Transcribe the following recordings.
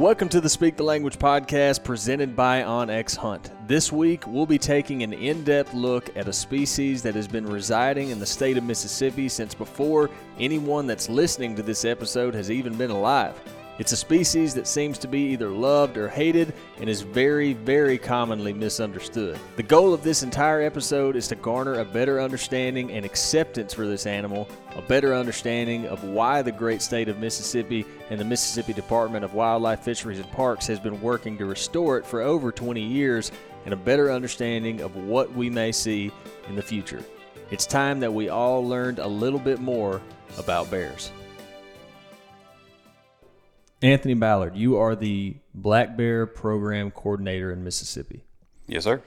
Welcome to the Speak the Language podcast presented by OnX Hunt. This week, we'll be taking an in depth look at a species that has been residing in the state of Mississippi since before anyone that's listening to this episode has even been alive. It's a species that seems to be either loved or hated and is very, very commonly misunderstood. The goal of this entire episode is to garner a better understanding and acceptance for this animal, a better understanding of why the great state of Mississippi and the Mississippi Department of Wildlife, Fisheries, and Parks has been working to restore it for over 20 years, and a better understanding of what we may see in the future. It's time that we all learned a little bit more about bears. Anthony Ballard, you are the Black Bear Program Coordinator in Mississippi. Yes, sir.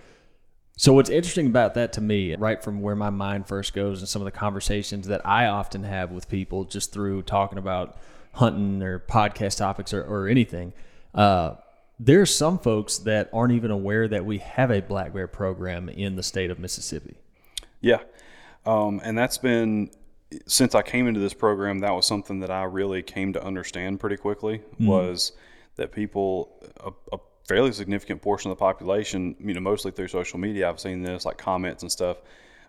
So, what's interesting about that to me, right from where my mind first goes, and some of the conversations that I often have with people just through talking about hunting or podcast topics or, or anything, uh, there's some folks that aren't even aware that we have a black bear program in the state of Mississippi. Yeah. Um, and that's been since I came into this program, that was something that I really came to understand pretty quickly mm-hmm. was that people, a, a, fairly significant portion of the population, you know, mostly through social media, I've seen this like comments and stuff.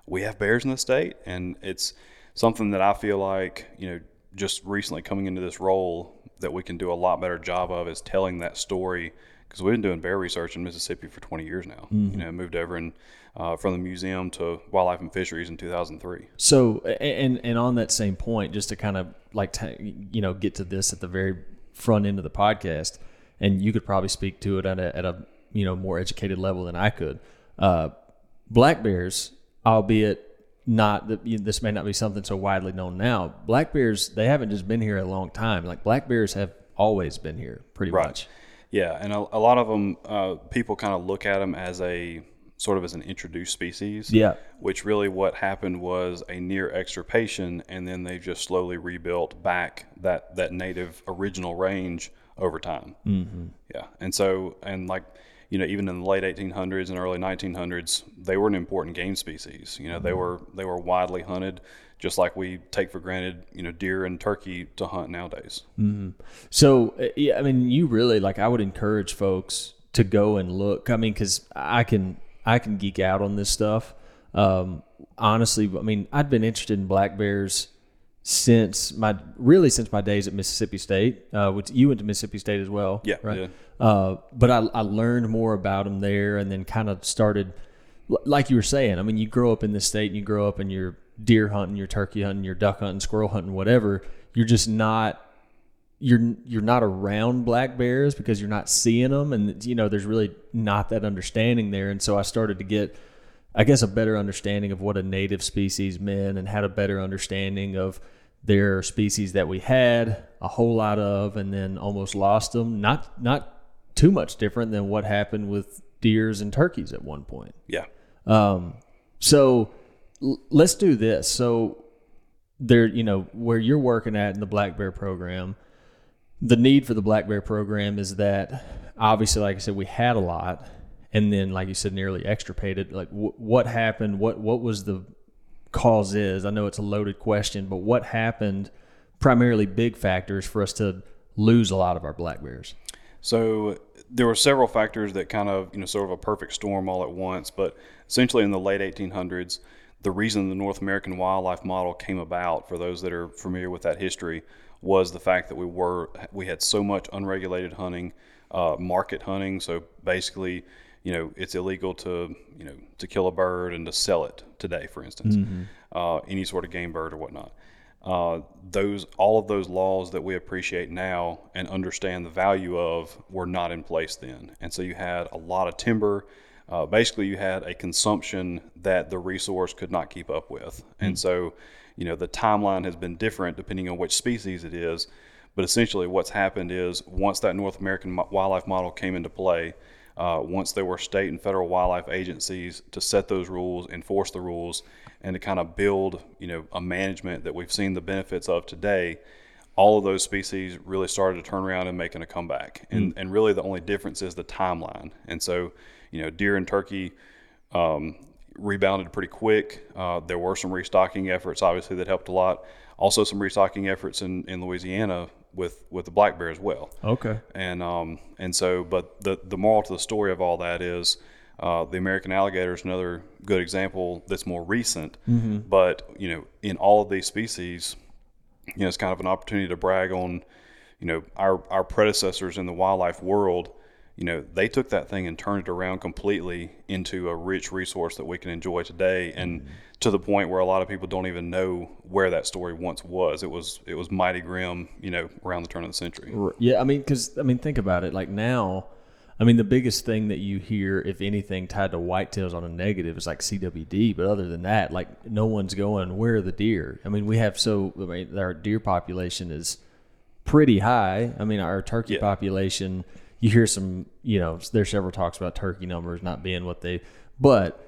We have bears in the state, and it's something that I feel like, you know, just recently coming into this role that we can do a lot better job of is telling that story because we've been doing bear research in Mississippi for 20 years now. Mm-hmm. You know, moved over and uh, from the museum to wildlife and fisheries in 2003. So, and and on that same point, just to kind of like t- you know get to this at the very front end of the podcast, and you could probably speak to it at a, at a you know more educated level than I could. Uh, black bears, albeit not that this may not be something so widely known now. Black bears, they haven't just been here a long time. Like black bears have always been here, pretty right. much. Yeah, and a, a lot of them, uh, people kind of look at them as a sort of as an introduced species. Yeah. Which really what happened was a near extirpation, and then they just slowly rebuilt back that that native original range over time. Mm-hmm. Yeah, and so and like you know even in the late 1800s and early 1900s, they were an important game species. You know mm-hmm. they were they were widely hunted. Just like we take for granted, you know, deer and turkey to hunt nowadays. Mm-hmm. So, uh, yeah, I mean, you really like. I would encourage folks to go and look. I mean, because I can I can geek out on this stuff. Um, honestly, I mean, I'd been interested in black bears since my really since my days at Mississippi State. Uh, which you went to Mississippi State as well, yeah, right. Yeah. Uh, but I, I learned more about them there, and then kind of started, like you were saying. I mean, you grow up in this state, and you grow up and you're deer hunting, you're turkey hunting, you're duck hunting, squirrel hunting, whatever. You're just not you're you're not around black bears because you're not seeing them. And you know there's really not that understanding there. And so I started to get I guess a better understanding of what a native species meant and had a better understanding of their species that we had a whole lot of and then almost lost them. Not not too much different than what happened with deers and turkeys at one point. Yeah. Um so let's do this so there you know where you're working at in the black bear program the need for the black bear program is that obviously, like I said, we had a lot, and then, like you said, nearly extirpated. Like, w- what happened? What what was the cause? Is I know it's a loaded question, but what happened? Primarily, big factors for us to lose a lot of our black bears. So there were several factors that kind of you know sort of a perfect storm all at once, but essentially in the late 1800s. The reason the North American wildlife model came about, for those that are familiar with that history, was the fact that we were we had so much unregulated hunting, uh, market hunting. So basically, you know, it's illegal to you know to kill a bird and to sell it today, for instance, mm-hmm. uh, any sort of game bird or whatnot. Uh, those all of those laws that we appreciate now and understand the value of were not in place then, and so you had a lot of timber. Uh, basically, you had a consumption that the resource could not keep up with, mm-hmm. and so you know the timeline has been different depending on which species it is but essentially what's happened is once that north american wildlife model came into play uh, once there were state and federal wildlife agencies to set those rules enforce the rules and to kind of build you know a management that we've seen the benefits of today all of those species really started to turn around and making a comeback and, mm. and really the only difference is the timeline and so you know deer and turkey um, rebounded pretty quick. Uh, there were some restocking efforts, obviously, that helped a lot. Also, some restocking efforts in, in Louisiana with with the black bear as well. Okay. And um and so, but the the moral to the story of all that is. Uh, the American alligator is another good example that's more recent, but you know, in all of these species, you know, it's kind of an opportunity to brag on, you know, our our predecessors in the wildlife world. You know, they took that thing and turned it around completely into a rich resource that we can enjoy today, and mm-hmm. to the point where a lot of people don't even know where that story once was. It was it was mighty grim, you know, around the turn of the century. Yeah, I mean, because I mean, think about it. Like now, I mean, the biggest thing that you hear, if anything, tied to whitetails on a negative is like CWD. But other than that, like no one's going, where are the deer? I mean, we have so, I mean, our deer population is pretty high. I mean, our turkey Yeah. population, you hear some, you know, there's several talks about turkey numbers not being what they, but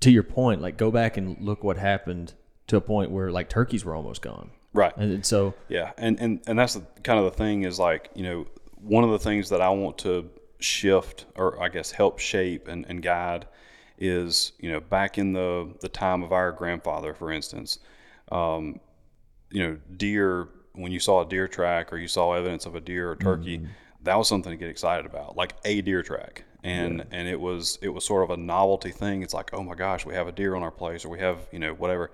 to your point, like go back and look what happened to a point where like turkeys were almost gone. Right. And, and so, Yeah, and and and that's the, kind of the thing is like you know one of the things that I want to shift or I guess help shape and, and guide is you know back in the the time of our grandfather, for instance, um, you know deer when you saw a deer track or you saw evidence of a deer or turkey, that was something to get excited about, like a deer track. And and it was it was sort of a novelty thing. It's like, oh my gosh, we have a deer on our place, or we have you know whatever.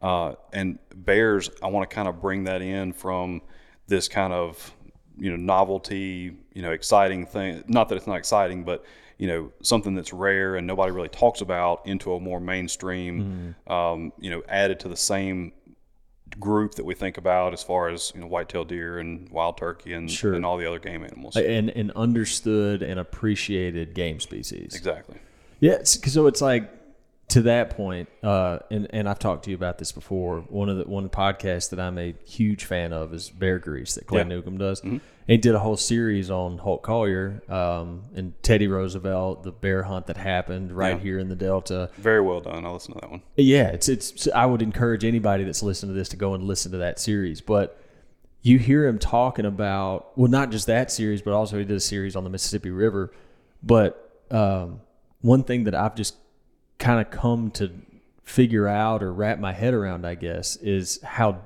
Uh, and bears, I want to kind of bring that in from this kind of you know novelty, you know, exciting thing. Not that it's not exciting, but you know something that's rare and nobody really talks about into a more mainstream. Um, you know, added to the same group that we think about as far as you know white-tailed deer and wild turkey and, Sure. and all the other game animals. and, and understood and appreciated game species. exactly. Yeah, it's, so it's like to that point, uh, and and I've talked to you about this before. One of the one podcast that I'm a huge fan of is Bear Grease that Clay Yeah. Newcomb does. And he did a whole series on Holt Collier um, and Teddy Roosevelt, the bear hunt that happened right Yeah. here in the Delta. Very well done. I'll listen to that one. Yeah, it's it's. I would encourage anybody that's listening to this to go and listen to that series. But you hear him talking about well, not just that series, but also he did a series on the Mississippi River. But um, one thing that I've just kind of come to figure out or wrap my head around, I guess, is how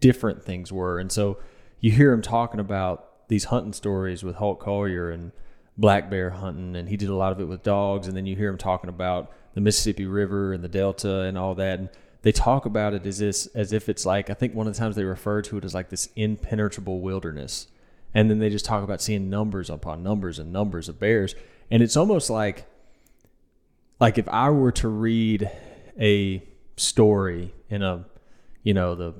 different things were. And so you hear him talking about these hunting stories with Holt Collier and black bear hunting, and he did a lot of it with dogs. And then you hear him talking about the Mississippi River and the Delta and all that. And they talk about it as this as if it's like I think one of the times they refer to it as like this impenetrable wilderness. And then they just talk about seeing numbers upon numbers and numbers of bears. And it's almost like like if I were to read a story in a you know the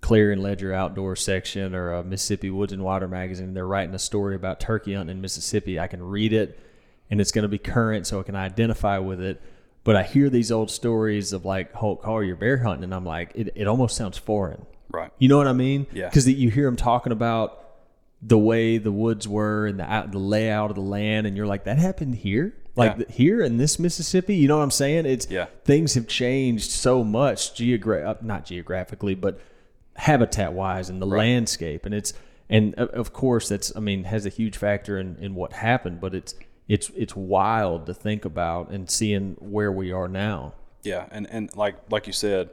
Clarion Ledger Outdoor section or a Mississippi Woods and Water magazine, they're writing a story about turkey hunting in Mississippi. I can read it and it's going to be current so I can identify with it. But I hear these old stories of like Holt Collier bear hunting and I'm like, it, it almost sounds foreign. Right. You know what I mean? Yeah. Because you hear them talking about the way the woods were and the out, the layout of the land, and you're like, that happened here, like Yeah. here in this Mississippi. You know what I'm saying? It's Yeah. things have changed so much geogra- uh, not geographically, but habitat wise and the landscape, and it's and of- of course that's I mean has a huge factor in in what happened, but it's it's it's wild to think about and seeing where we are now. Yeah, and, and like like you said,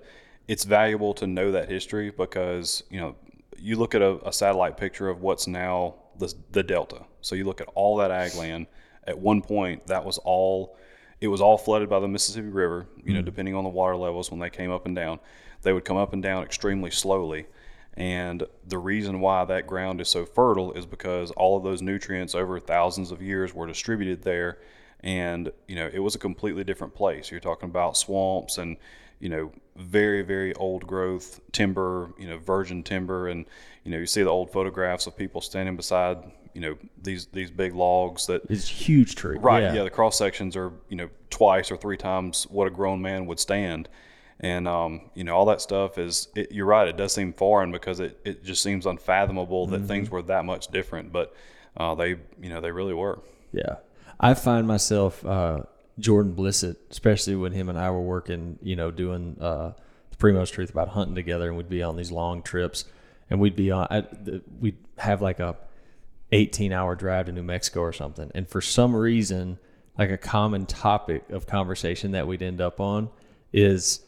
it's valuable to know that history because you know you look at a, a satellite picture of what's now the the delta. So you look at all that ag land. At one point, that was all. It was all flooded by the Mississippi River. You know, mm-hmm. depending on the water levels when they came up and down, they would come up and down extremely slowly. And the reason why that ground is so fertile is because all of those nutrients over thousands of years were distributed there. And, you know, it was a completely different place. You're talking about swamps and, you know, very, very old growth timber, you know, virgin timber. And, you know, you see the old photographs of people standing beside, you know, these, these big logs that, It's huge tree, Right. Yeah. Yeah. the cross sections are you know twice or three times what a grown man would stand, and um, you know all that stuff is. It, you're right. It does seem foreign because it, it just seems unfathomable that things were that much different, but uh, they you know they really were. Yeah. I find myself uh, Jordan Blissett, especially when him and I were working, you know, doing uh, the Primo's Truth about hunting together, and we'd be on these long trips, and we'd be on, I, the, we'd have like a 18 hour drive to New Mexico or something, and for some reason, like a common topic of conversation that we'd end up on is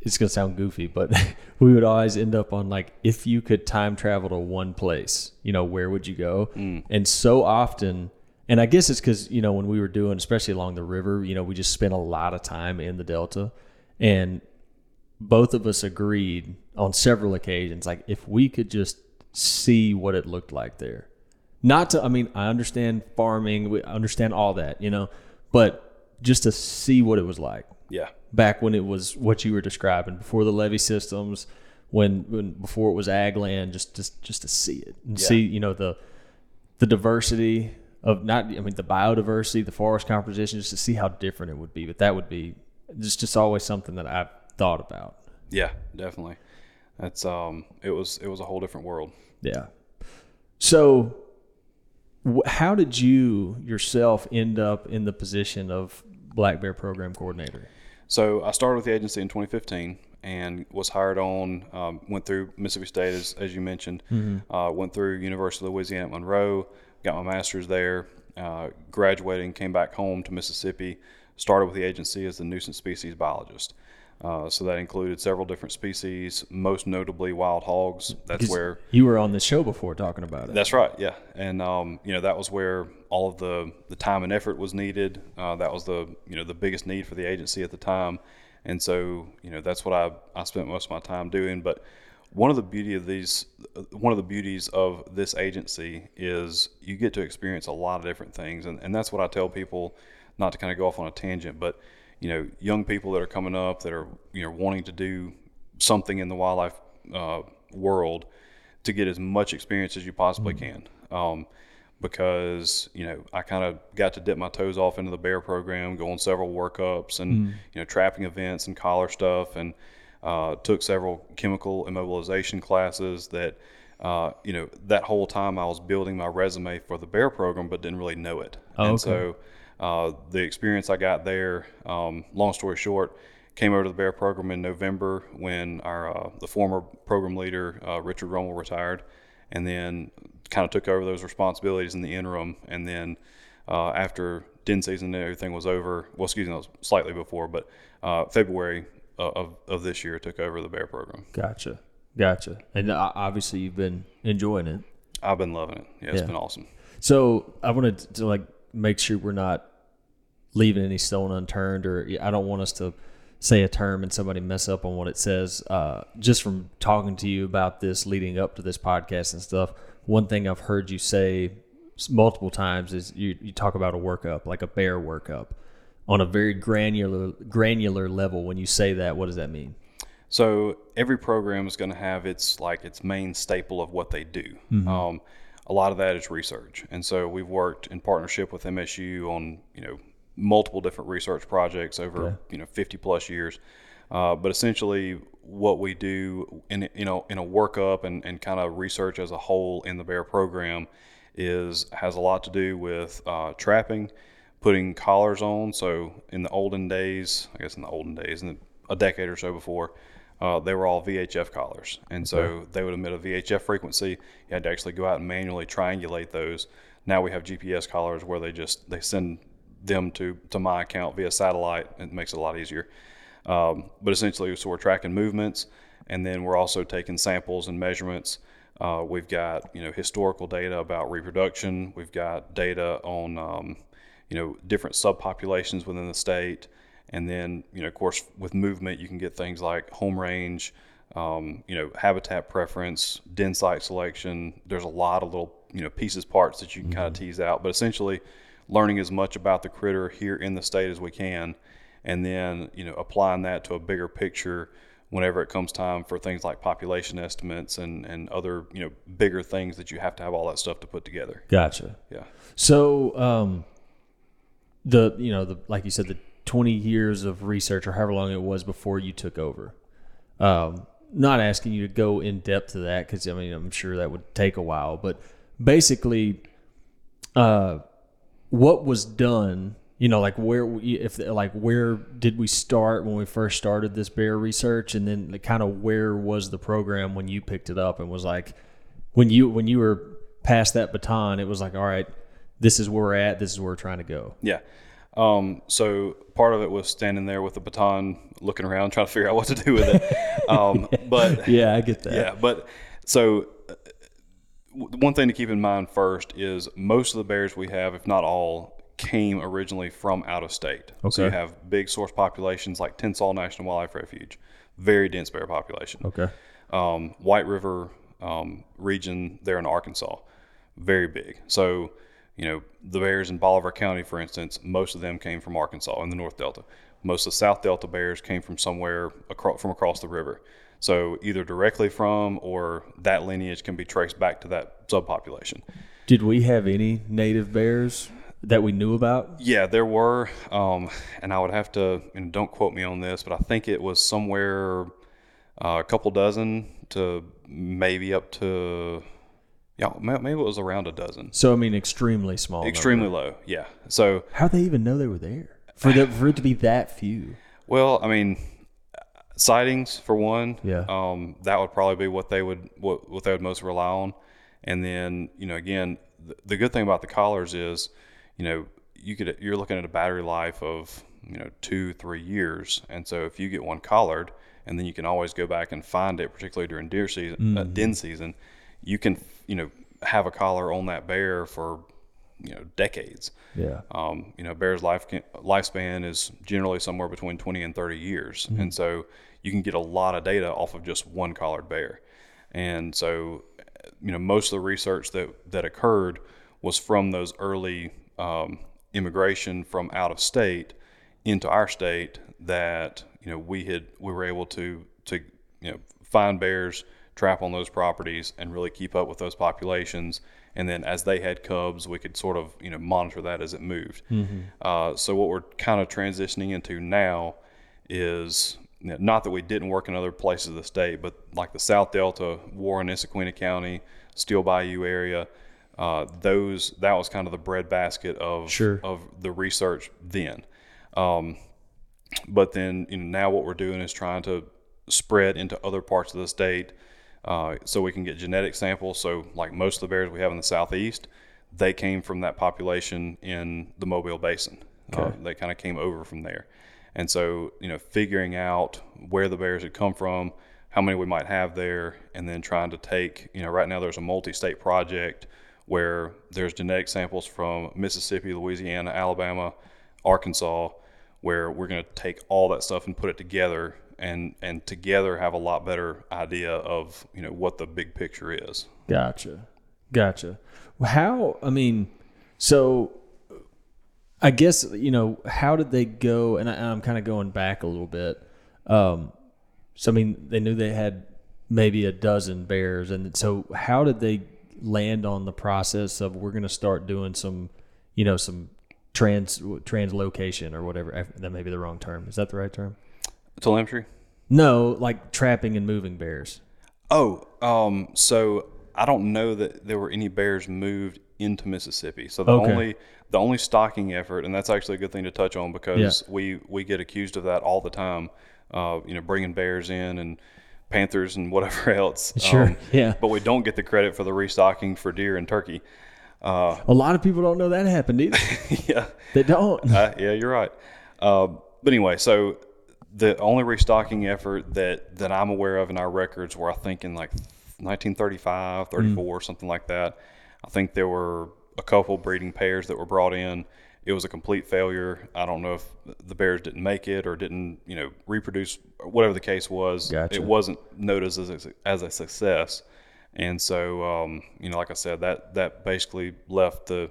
it's gonna sound goofy, but we would always end up on like if you could time travel to one place, you know, where would you go? Mm. And so often, and I guess it's because you know when we were doing, especially along the river, you know, we just spent a lot of time in the delta, and both of us agreed on several occasions, like if we could just see what it looked like there. Not to, I mean, I understand farming, we understand all that, you know, but just to see what it was like Yeah. back when it was what you were describing before the levee systems when, when before it was ag land just just just to see it and Yeah. see you know the the diversity of not I mean the biodiversity the forest composition just to see how different it would be but that would be just just always something that I've thought about Yeah, definitely. That's um it was it was a whole different world. yeah so how did you yourself end up in the position of black bear program coordinator So I started with the agency in 2015 and was hired on. Um, went through Mississippi State as, as you mentioned. Uh, went through University of Louisiana at Monroe. Got my master's there. Uh, graduated and came back home to Mississippi. Started with the agency as the nuisance species biologist. Uh, so that included several different species, most notably wild hogs. That's where you were on the show before talking about it that's right, yeah, and um, you know that was where all of the the time and effort was needed. Uh, that was the you know the biggest need for the agency at the time, and so you know that's what I I spent most of my time doing. But one of the beauty of these, one of the beauties of this agency is you get to experience a lot of different things, and, and that's what I tell people. Not to kind of go off on a tangent, but you know, young people that are coming up that are you know wanting to do something in the wildlife uh, world to get as much experience as you possibly can. Um, because you know I kind of got to dip my toes off into the bear program, go on several workups and you know trapping events and collar stuff, and uh, took several chemical immobilization classes. That uh, you know that whole time I was building my resume for the bear program, but didn't really know it. Oh, and okay. so uh, the experience I got there, um, long story short, came over to the bear program in November when our uh, the former program leader uh, Richard Rummel retired, and then kind of took over those responsibilities in the interim. And then uh, after den season and everything was over, well, excuse me, that was slightly before, but uh, February of of this year took over the bear program. Gotcha, gotcha. And obviously, you've been enjoying it. I've been loving it. Yeah, it's Yeah. been awesome. So I wanted to like make sure we're not leaving any stone unturned, or I don't want us to say a term and somebody mess up on what it says. Uh, just from talking to you about this leading up to this podcast and stuff, one thing I've heard you say multiple times is you, you talk about a workup, like a bear workup, on a very granular granular level. When you say that, what does that mean? So every program is going to have its like its main staple of what they do. Um, a lot of that is research, and so we've worked in partnership with MSU on you know multiple different research projects over you know 50 plus years. Uh, but essentially, what we do in you know in a workup and, and kind of research as a whole in the bear program is has a lot to do with uh, trapping, putting collars on. So in the olden days, I guess in the olden days, in a decade or so before, uh, they were all VHF collars, and so they would emit a VHF frequency. You had to actually go out and manually triangulate those. Now we have GPS collars where they just they send them to to my account via satellite. It makes it a lot easier. Um, but essentially, so we're tracking movements, and then we're also taking samples and measurements. Uh, we've got you know historical data about reproduction. We've got data on um, you know different subpopulations within the state, and then you know of course with movement you can get things like home range, um, you know habitat preference, den site selection. There's a lot of little you know pieces parts that you can kind of tease out, but essentially learning as much about the critter here in the state as we can, and then you know applying that to a bigger picture whenever it comes time for things like population estimates and, and other you know bigger things that you have to have all that stuff to put together. Gotcha. Yeah. So, um, the you know the like you said the twenty years of research or however long it was before you took over. Um, not asking you to go in depth to that because I mean I'm sure that would take a while, but basically, uh, what was done? You know, like where we, if like where did we start when we first started this bear research, and then like, kind of where was the program when you picked it up and was like when you when you were past that baton, it was like all right, this is where we're at, this is where we're trying to go. Yeah. Um, so part of it was standing there with the baton, looking around, trying to figure out what to do with it. Um, but Yeah, I get that. yeah, but so one thing to keep in mind first is most of the bears we have, if not all, came originally from out of state. So you have big source populations like Tensas National Wildlife Refuge, very dense bear population. Okay. Um, White River um, region there in Arkansas, very big. So, you know, the bears in Bolivar County, for instance, most of them came from Arkansas in the North Delta. Most of the South Delta bears came from somewhere across, from across the river. So either directly from or that lineage can be traced back to that subpopulation. Did we have any native bears that we knew about? Yeah, there were, um, and I would have to, and don't quote me on this, but I think it was somewhere uh, a couple dozen to maybe up to, yeah, maybe it was around a dozen. So I mean, extremely small. number. Extremely low, yeah. So, How they even know they were there for the, for it to be that few? well, I mean, sightings for one. Yeah. Um, that would probably be what they would what, what they would most rely on, and then you know again, the, the good thing about the collars is, you know, you could you're looking at a battery life of you know two three years, and so if you get one collared, and then you can always go back and find it, particularly during deer season, uh, den season, you can you know have a collar on that bear for you know decades. Yeah. Um, you know, bear's life can, lifespan is generally somewhere between 20 and 30 years, and so you can get a lot of data off of just one collared bear. And so, you know, most of the research that that occurred was from those early um, immigration from out of state into our state that you know we had we were able to to you know find bears trap on those properties and really keep up with those populations. And then as they had cubs we could sort of you know monitor that as it moved. Uh, so what we're kind of transitioning into now is not that we didn't work in other places of the state but like the south delta warren issaquena county Steele Bayou area uh, those that was kind of the breadbasket of Sure. of the research then. Um, but then you know now what we're doing is trying to spread into other parts of the state uh, so we can get genetic samples. So like most of the bears we have in the southeast they came from that population in the mobile basin. Uh, they kind of came over from there and so you know figuring out where the bears had come from how many we might have there and then trying to take you know right now there's a multi-state project where there's genetic samples from mississippi louisiana alabama arkansas where we're going to take all that stuff and put it together and and together have a lot better idea of you know what the big picture is Gotcha. Gotcha. How, I mean, so I guess, you know, how did they go? And I, I'm kind of going back a little bit. Um, so, I mean, they knew they had maybe a dozen bears. And so, how did they land on the process of we're going to start doing some, you know, some trans translocation or whatever? That may be the wrong term. Is that the right term? telemetry No, like trapping and moving bears. oh um so i don't know that there were any bears moved into mississippi so the Okay. only the only stocking effort and that's actually a good thing to touch on because we we get accused of that all the time uh you know bringing bears in and panthers and whatever else Sure, yeah. but we don't get the credit for the restocking for deer and turkey A lot of people don't know that happened either. yeah they don't. Uh, yeah, you're right. Uh, but anyway, so the only restocking effort that, that I'm aware of in our records were, I think, in like 1935, 34, something like that. I think there were a couple breeding pairs that were brought in. It was a complete failure. I don't know if the bears didn't make it or didn't, you know, reproduce, whatever the case was. Gotcha. It wasn't noticed as a, as a success. And so, um, you know, like I said, that, that basically left the,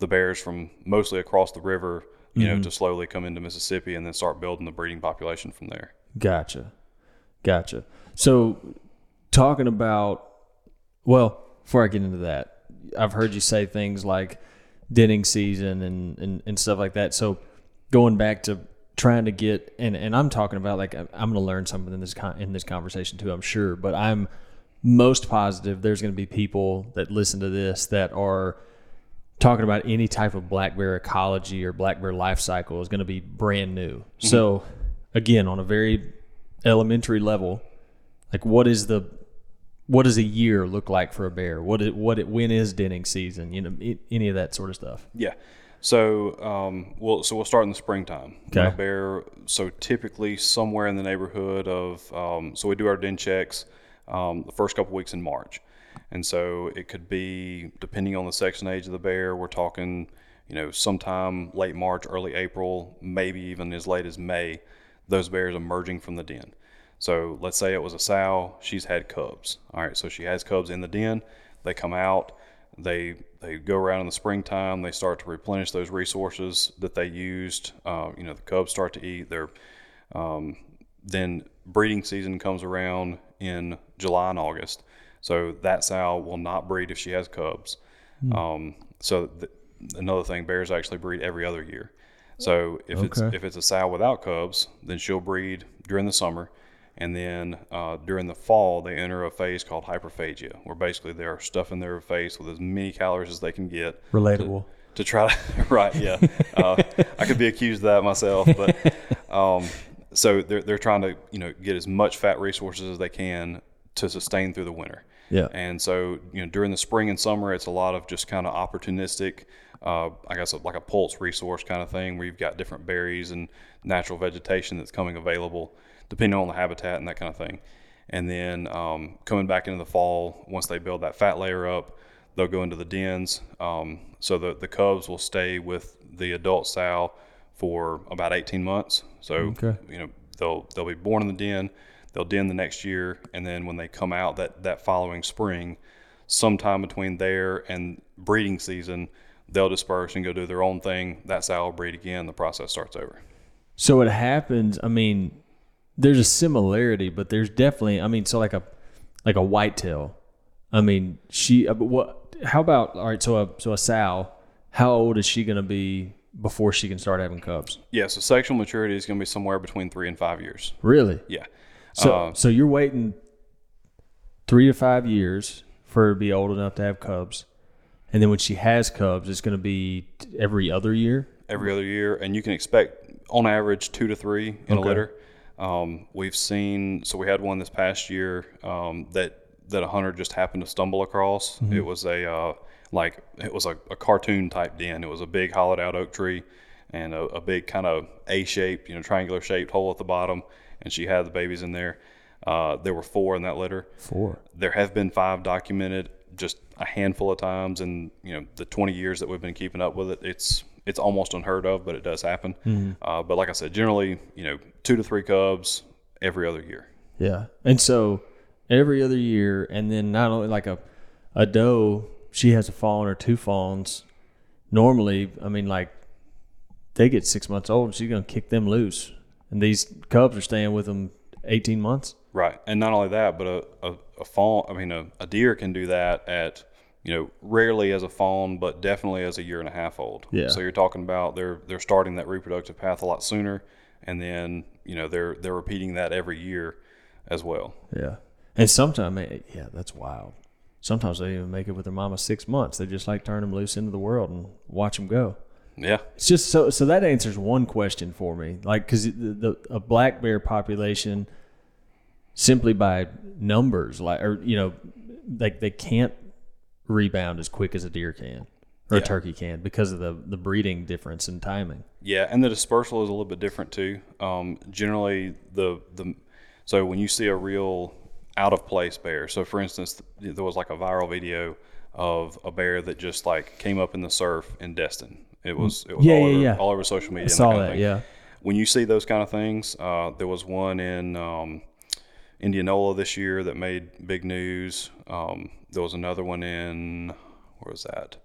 the bears from mostly across the river, you know, to slowly come into Mississippi and then start building the breeding population from there. Gotcha. Gotcha. So, talking about, well, before I get into that, I've heard you say things like denning season and, and, and stuff like that. So, going back to trying to get, and, and I'm talking about like, I'm going to learn something in this, con- in this conversation too, I'm sure, but I'm most positive there's going to be people that listen to this that are talking about any type of black bear ecology or black bear life cycle is going to be brand new. Mm-hmm. So, again, on a very elementary level, like what is the what does a year look like for a bear? What it, what it when is denning season? You know, it, any of that sort of stuff. Yeah. So, um, we'll so we'll start in the springtime. Okay. A bear. So typically somewhere in the neighborhood of. Um, so we do our den checks um, the first couple weeks in March, and so it could be depending on the sex and age of the bear. We're talking, you know, sometime late March, early April, maybe even as late as May. Those bears emerging from the den. So let's say it was a sow. She's had cubs. All right. So she has cubs in the den. They come out. They they go around in the springtime. They start to replenish those resources that they used. Uh, you know, the cubs start to eat. They're um, then breeding season comes around in July and August. So that sow will not breed if she has cubs. Um, so th- another thing, bears actually breed every other year. So if it's if it's a sow without cubs, then she'll breed during the summer, and then uh, during the fall they enter a phase called hyperphagia, where basically they're stuffing their face with as many calories as they can get Relatable. to try to right yeah uh, i could be accused of that myself but um, so they're, they're trying to you know get as much fat resources as they can to sustain through the winter Yeah. and so you know during the spring and summer it's a lot of just kind of opportunistic uh, i guess like a pulse resource kind of thing where you've got different berries and natural vegetation that's coming available depending on the habitat and that kind of thing and then um, coming back into the fall once they build that fat layer up they'll go into the dens. Um, so the, the cubs will stay with the adult sow for about 18 months. So, Okay. you know, they'll, they'll be born in the den, they'll den the next year. And then when they come out that, that following spring, sometime between there and breeding season, they'll disperse and go do their own thing. That sow will breed again. The process starts over. So it happens. I mean, there's a similarity, but there's definitely. I mean, so like a like a whitetail. I mean, she. uh, but What? How about all right? So a so a sow. How old is she going to be before she can start having cubs? Yeah. So sexual maturity is going to be somewhere between three and five years. Really? Yeah. So Uh, so you're waiting three to five years for her to be old enough to have cubs, and then when she has cubs, it's going to be every other year. every other year, and you can expect on average two to three in a litter. Um, we've seen so we had one this past year um, that that a hunter just happened to stumble across. Mm-hmm. It was a uh, like it was a, a cartoon type den. It was a big hollowed out oak tree and a, a big kind of A shaped, you know, triangular shaped hole at the bottom, and she had the babies in there. Uh, there were four in that litter. Four. There have been five documented, just a handful of times in you know the 20 years that we've been keeping up with it. It's it's almost unheard of, but it does happen. Uh, but like I said, generally, you know, two to three cubs every other year. Yeah. And so every other year, and then not only like a, a doe, she has a fawn or two fawns. Normally, I mean, like they get six months old and she's going to kick them loose. And these cubs are staying with them 18 months. Right, and not only that, but a a, a fawn. I mean, a, a deer can do that at you know rarely as a fawn, but definitely as a year and a half old. Yeah. So you're talking about they're they're starting that reproductive path a lot sooner, and then you know they're they're repeating that every year as well. Yeah. And sometimes, eh, eh, yeah, that's wild. Sometimes they even make it with their mama six months. They just like turn them loose into the world and watch them go. Yeah. It's just so so that answers one question for me. Like because the, the a black bear population, simply by numbers, like or you know, like they can't rebound as quick as a deer can or Yeah. a turkey can because of the the breeding difference in timing. Yeah, and the dispersal is a little bit different too. Um, generally, the the so when you see a real out of place bear, so for instance, there was like a viral video of a bear that just like came up in the surf in Destin. It was it was Yeah, all, yeah, over, yeah. all over social media. I and saw of that. Yeah. When you see those kind of things, uh, there was one in um, Indianola this year that made big news. Um, there was another one in where was that?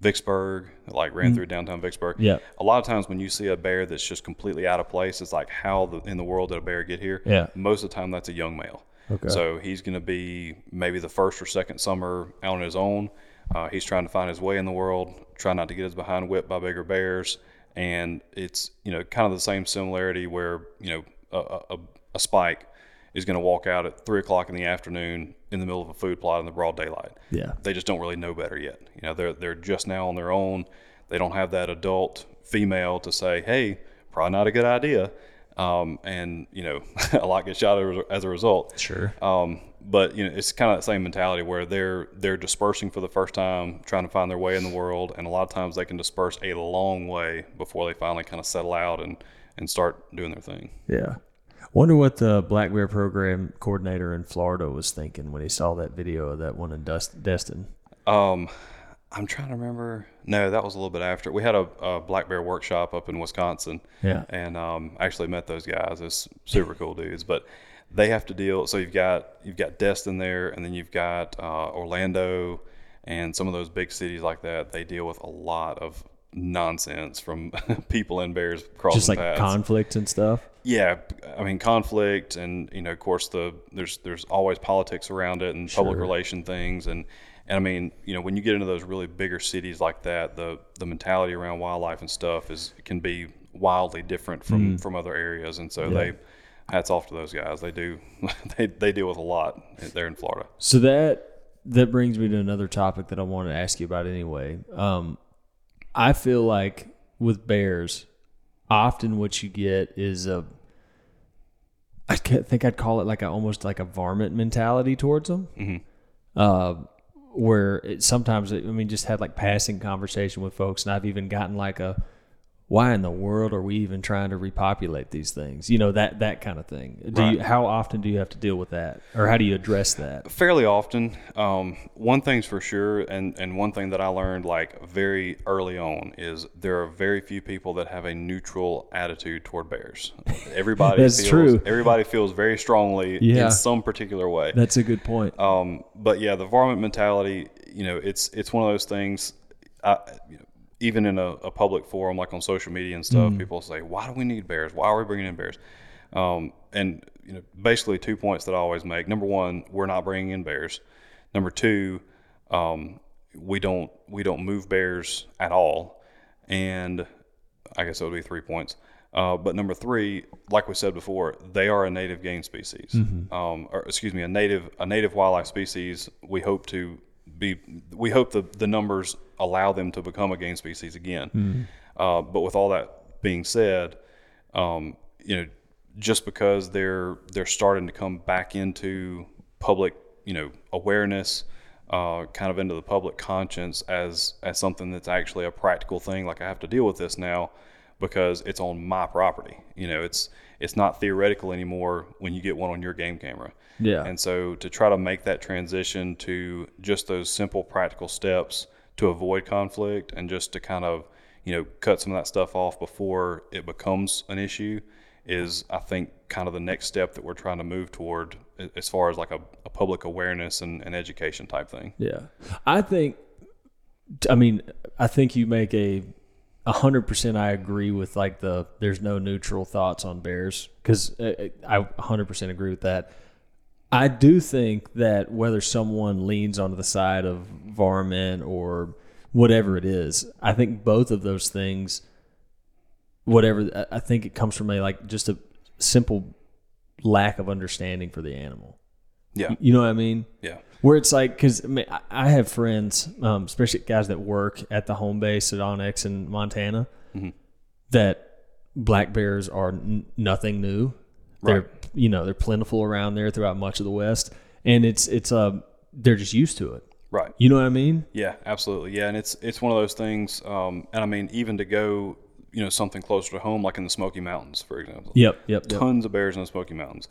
Vicksburg, that like ran through downtown Vicksburg. Yeah. A lot of times when you see a bear that's just completely out of place, it's like how the, in the world did a bear get here? Yeah. Most of the time, that's a young male. Okay. So he's going to be maybe the first or second summer out on his own. Uh, he's trying to find his way in the world, try not to get his behind whipped by bigger bears. And it's, you know, kind of the same similarity where, you know, a, a, a spike is going to walk out at three o'clock in the afternoon in the middle of a food plot in the broad daylight Yeah. they just don't really know better yet. You know, they're they're just now on their own. They don't have that adult female to say, "Hey, probably not a good idea," um, and you know, a lot gets shot as a- result. Sure. Um, but you know, it's kind of that same mentality where they're they're dispersing for the first time, trying to find their way in the world, and a lot of times they can disperse a long way before they finally kind of settle out and and start doing their thing. Yeah. Wonder what the Black Bear program coordinator in Florida was thinking when he saw that video of that one in Dust, Destin. Um, I'm trying to remember. No, that was a little bit after. We had a, a black bear workshop up in Wisconsin. Yeah. And um, actually met those guys. It's super cool dudes. But they have to deal. So you've got you've got Destin there, and then you've got uh, Orlando, and some of those big cities like that. They deal with a lot of nonsense from people and bears crossing Just like paths. conflicts and stuff. Yeah, I mean conflict, and you know, of course, the there's there's always politics around it and public relation things, and and I mean, you know, when you get into those really bigger cities like that, the the mentality around wildlife and stuff is can be wildly different from from other areas, and so they hats off to those guys. They do they they deal with a lot there in Florida. So that that brings me to another topic that I wanted to ask you about anyway. Um, I feel like with bears, often what you get is a I think I'd call it like a almost like a varmint mentality towards them. Uh, where it, sometimes I mean just had like passing conversation with folks, and I've even gotten like a why in the world are we even trying to repopulate these things? You know that that kind of thing. Do you, how often do you have to deal with that, or how do you address that? fairly often. Um, one thing's for sure, and, and one thing that I learned like very early on is there are very few people that have a neutral attitude toward bears. Everybody That's feels, true. Everybody feels very strongly Yeah. in some particular way. That's a good point. Um, but yeah, the varmint mentality, you know, it's it's one of those things. I, you know, even in a, a public forum like on social media and stuff, people say, "Why do we need bears? Why are we bringing in bears?" Um, and you know, basically two points that I always make. Number one, we're not bringing in bears. Number two, um, we don't we don't move bears at all. And I guess that would be three points. Uh, but number three, like we said before, they are a native game species. Um, or excuse me, a native a native wildlife species. We hope to be. We hope the the numbers allow them to become a game species again. Uh, but with all that being said, um, you know, just because they're they're starting to come back into public, you know, awareness, uh, kind of into the public conscience as as something that's actually a practical thing. Like I have to deal with this now because it's on my property. You know, it's it's not theoretical anymore when you get one on your game camera. Yeah. And so to try to make that transition to just those simple practical steps to avoid conflict and just to kind of, you know, cut some of that stuff off before it becomes an issue is I think kind of the next step that we're trying to move toward as far as like a, a public awareness and, and education type thing. Yeah, I think. I mean, I think you make a hundred percent. I agree with like the there's no neutral thoughts on bears because uh, I a hundred percent agree with that. I do think that whether someone leans onto the side of varmint or whatever it is, I think both of those things, whatever, I- think it comes from a like just a simple lack of understanding for the animal. Yeah. You know what I mean? Yeah. Where it's like, because I, mean, I- have friends, um, especially guys that work at the home base at OnX in Montana, that black bears are n- nothing new. They're Right. You know they're plentiful around there throughout much of the West, and it's it's uh they're just used to it. Right. You know what I mean? Yeah, absolutely. Yeah, and it's it's one of those things. Um, and I mean, even to go, you know, something closer to home, like in the Smoky Mountains, for example. Yep, yep, yep. Tons of bears in the Smoky Mountains.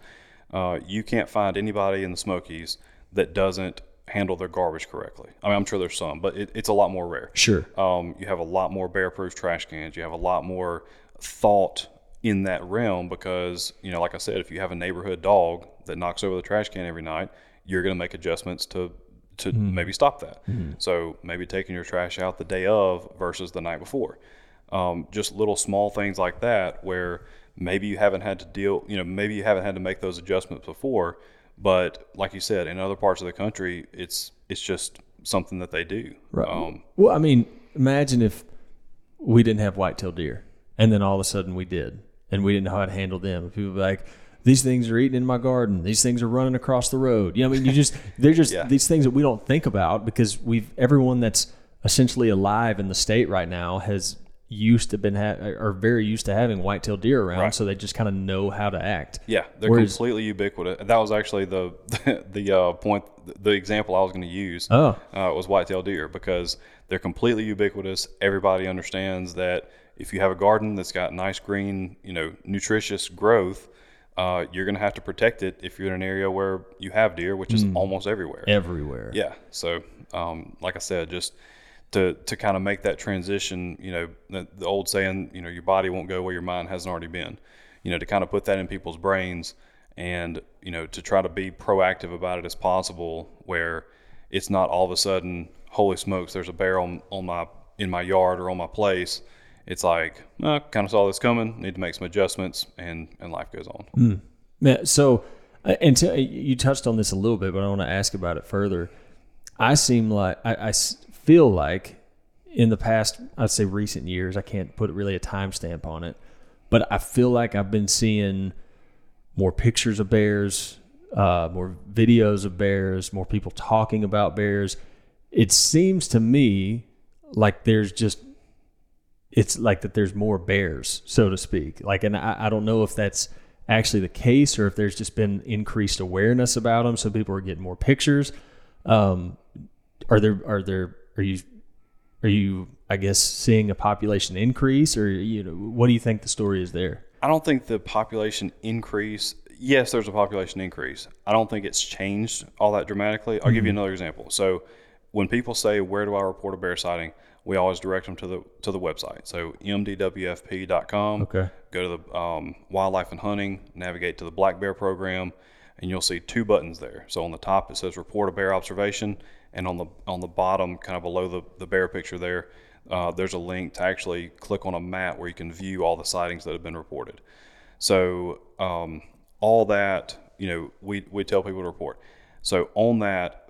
Uh, you can't find anybody in the Smokies that doesn't handle their garbage correctly. I mean, I'm sure there's some, but it, it's a lot more rare. Sure. Um, you have a lot more bear-proof trash cans. You have a lot more thought in that realm because, you know, like I said, if you have a neighborhood dog that knocks over the trash can every night, you're going to make adjustments to to maybe stop that. So maybe taking your trash out the day of versus the night before. Um, just little small things like that where maybe you haven't had to deal, you know, maybe you haven't had to make those adjustments before, but like you said, in other parts of the country, it's it's just something that they do. Right. Um, well, I mean, imagine if we didn't have white-tailed deer, and then all of a sudden we did, and we didn't know how to handle them. People be like, "These things are eating in my garden. These things are running across the road." You know, I mean, you just they're just Yeah. these things that we don't think about because we've everyone that's essentially alive in the state right now has used to been ha- are very used to having white-tailed deer around, Right. so they just kind of know how to act. Yeah, they're Whereas- completely ubiquitous. That was actually the the uh, point, the example I was going to use. Oh. uh, was whitetail deer because they're completely ubiquitous. Everybody understands that if you have a garden that's got nice green, you know, nutritious growth, uh, you're going to have to protect it if you're in an area where you have deer, which is almost everywhere. Everywhere. Yeah. So, um, like I said, just to to kind of make that transition, you know, the, the old saying, you know, your body won't go where your mind hasn't already been. You know, to kind of put that in people's brains, and you know, to try to be proactive about it as possible, where it's not all of a sudden, holy smokes, there's a bear on on my in my yard or on my place. It's like, uh, kind of saw this coming. Need to make some adjustments, and and life goes on. Yeah, so, uh, and to, you touched on this a little bit, but I want to ask about it further. I seem like I, I feel like in the past, I'd say recent years, I can't put really a timestamp on it, but I feel like I've been seeing more pictures of bears, uh, more videos of bears, more people talking about bears. It seems to me like there's just it's like that there's more bears, so to speak. Like, and I, I don't know if that's actually the case or if there's just been increased awareness about them, so people are getting more pictures. Um, are there are there are you are you I guess seeing a population increase or you know what do you think the story is there? I don't think the population increase. Yes, there's a population increase. I don't think it's changed all that dramatically. I'll give you another example. So, when people say, "Where do I report a bear sighting?" we always direct them to the to the website. So, mdwfp.com. Okay. Go to the um, wildlife and hunting, navigate to the black bear program, and you'll see two buttons there. So on the top it says report a bear observation, and on the on the bottom, kind of below the, the bear picture there, uh, there's a link to actually click on a map where you can view all the sightings that have been reported. So um, all that, you know, we, we tell people to report. So on that,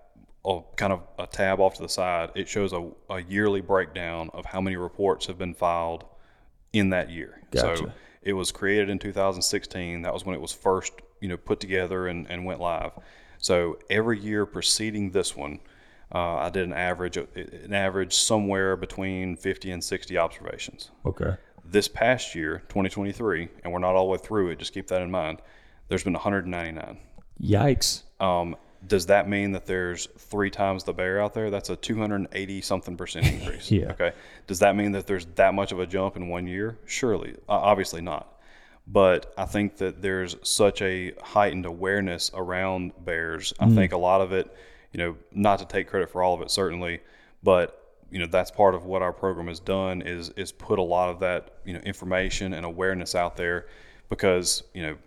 kind of a tab off to the side, it shows a, a yearly breakdown of how many reports have been filed in that year. So it was created in 2016. That was when it was first, you know, put together and, and went live. So every year preceding this one, uh, I did an average, an average somewhere between 50 and 60 observations Okay. this past year, 2023, and we're not all the way through it, just keep that in mind, there's been 199. Yikes. Um, does that mean that there's three times the bear out there? That's a 280 something percent increase. Yeah. Okay. Does that mean that there's that much of a jump in one year? Surely. Uh, obviously not. But I think that there's such a heightened awareness around bears. I think a lot of it, you know, not to take credit for all of it, certainly, but you know that's part of what our program has done is is put a lot of that you know information and awareness out there because you know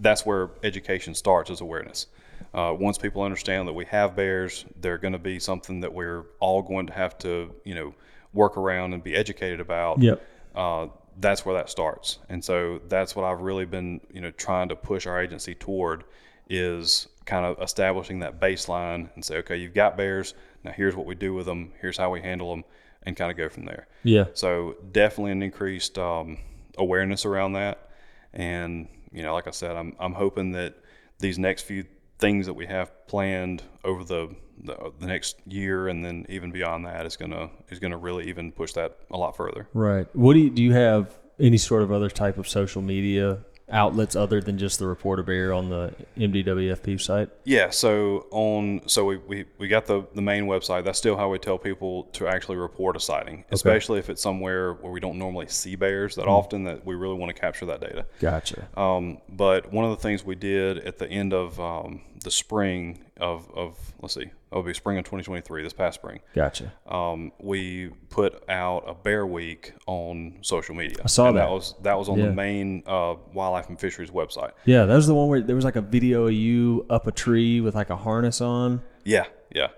that's where education starts is awareness. Uh, once people understand that we have bears, they're going to be something that we're all going to have to, you know, work around and be educated about. Yep. Uh, that's where that starts, and so that's what I've really been, you know, trying to push our agency toward is kind of establishing that baseline and say, okay, you've got bears. Now here's what we do with them. Here's how we handle them, and kind of go from there. Yeah. So definitely an increased um, awareness around that, and you know, like I said, I'm I'm hoping that these next few things that we have planned over the the, the next year and then even beyond that is gonna is gonna really even push that a lot further. Right. What do you do? You have any sort of other type of social media outlets other than just the Reporter Bear on the MDWFP site? Yeah, so on so we, we, we got the, the main website. That's still how we tell people to actually report a sighting, especially if it's somewhere where we don't normally see bears that often that we really want to capture that data. Gotcha. Um, but one of the things we did at the end of um, the spring of, of let's see, it would be spring of 2023, this past spring, Gotcha. um, we put out a bear week on social media. I saw and that. that was that was on Yeah. the main uh, wildlife and fisheries website. Yeah, that was the one where there was like a video of you up a tree with like a harness on. Yeah, yeah.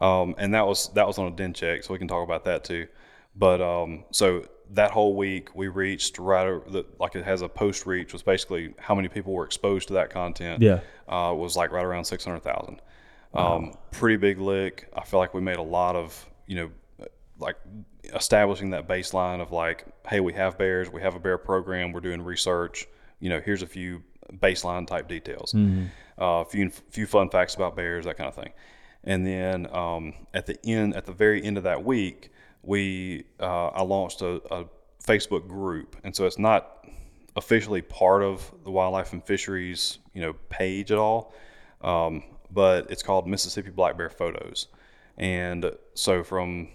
Um, and that was that was on a den check, so we can talk about that too. But um, so that whole week we reached right over the, like it has a post reach was basically how many people were exposed to that content. Yeah. uh, was like right around six hundred thousand. Um, pretty big lick. I feel like we made a lot of you know like establishing that baseline of like, hey, we have bears, we have a bear program, we're doing research. You know, here's a few baseline type details, uh, a few few fun facts about bears, that kind of thing. And then um, at the end, at the very end of that week, we uh, I launched a, a Facebook group, and so it's not officially part of the Wildlife and Fisheries, you know, page at all. Um, but it's called Mississippi Black Bear Photos, and so from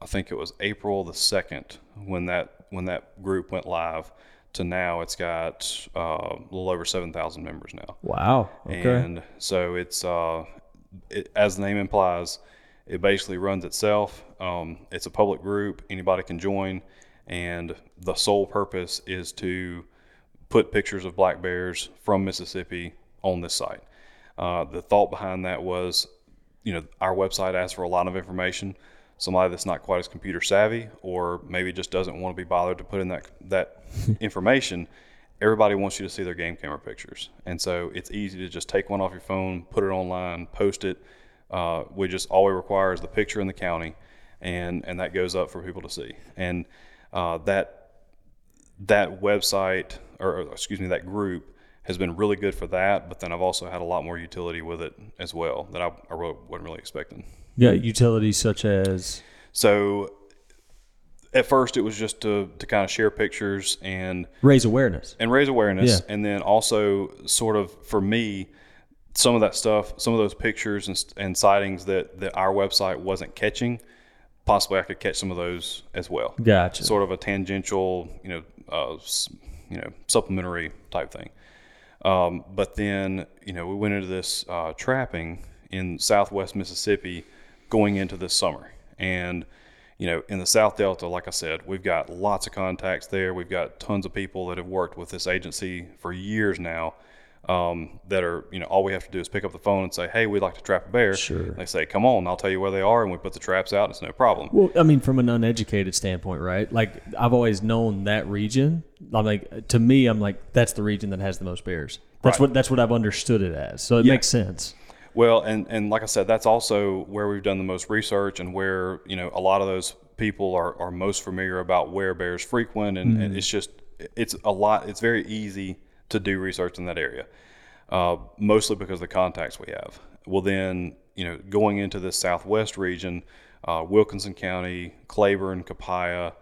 I think it was April the second when that when that group went live to now, it's got uh, a little over seven thousand members now. Wow. Okay. And so it's uh, it, as the name implies, it basically runs itself. Um, it's a public group; anybody can join, and the sole purpose is to put pictures of black bears from Mississippi on this site. Uh, the thought behind that was, you know, our website asks for a lot of information. Somebody that's not quite as computer savvy, or maybe just doesn't want to be bothered to put in that that information. Everybody wants you to see their game camera pictures, and so it's easy to just take one off your phone, put it online, post it. Uh, we just all we require is the picture in the county, and and that goes up for people to see. And uh, that that website, or, or excuse me, that group has been really good for that. But then I've also had a lot more utility with it as well that I, I really wasn't really expecting. Yeah, utilities such as So at first it was just to, to kind of share pictures and raise awareness. and raise awareness Yeah. and then also sort of for me some of that stuff some of those pictures and, and sightings that, that our website wasn't catching possibly i could catch some of those as well Gotcha. sort of a tangential you know uh, you know supplementary type thing um, but then you know we went into this uh, trapping in southwest mississippi going into this summer. And you know in the south delta like i said we've got lots of contacts there. We've got tons of people that have worked with this agency for years now um, that are you know all we have to do is pick up the phone and say hey we'd like to trap a bear Sure. they say come on i'll tell you where they are and we put the traps out it's no problem Well, I mean, from an uneducated standpoint, right? Like I've always known that region. I'm like, to me, I'm like, that's the region that has the most bears. That's Right. what that's what I've understood it as. So it Yeah. makes sense. Well, and, and like I said, that's also where we've done the most research and where, you know, a lot of those people are, are most familiar about where bears frequent. And, and it's just, it's a lot, it's very easy to do research in that area, uh, mostly because of the contacts we have. Well, then, you know, going into this southwest region, uh, Wilkinson County, Claiborne, Copiah,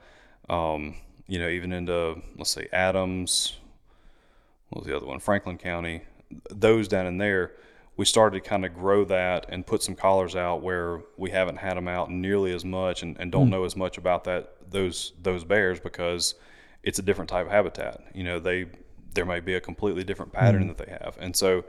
um, you know, even into, let's say, Adams, what was the other one? Franklin County. Those down in there, we started to kind of grow that and put some collars out where we haven't had them out nearly as much and, and don't know as much about that those those bears because it's a different type of habitat. You know, they there may be a completely different pattern that they have, and so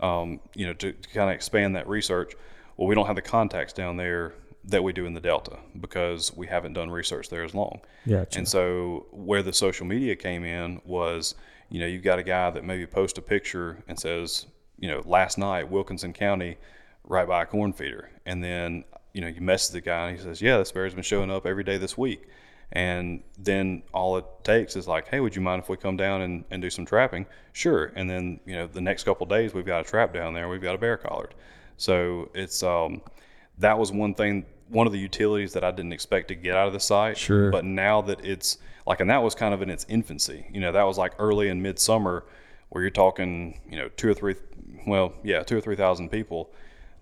um, you know to, to kind of expand that research. Well, we don't have the contacts down there that we do in the Delta because we haven't done research there as long. Gotcha. And so where the social media came in was, you know, you've got a guy that maybe posts a picture and says, you know, last night Wilkinson County, right by a corn feeder, and then you know you message the guy and he says, yeah, this bear's been showing up every day this week, and then all it takes is like, hey, would you mind if we come down and, and do some trapping? Sure. And then you know the next couple of days we've got a trap down there, we've got a bear collared, so it's um that was one thing one of the utilities that I didn't expect to get out of the site. Sure. But now that it's like, and that was kind of in its infancy. You know, that was like early in midsummer, where you're talking, you know, two or three, well, yeah, two or three thousand people.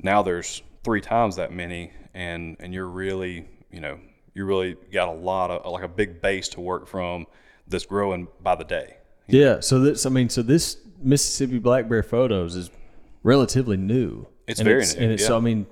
Now there's three times that many, and and you're really, you know, you really got a lot of like a big base to work from that's growing by the day. Yeah. So this, I mean, so this Mississippi black bear photos is relatively new. It's And very it's, new, And it's, so. I mean,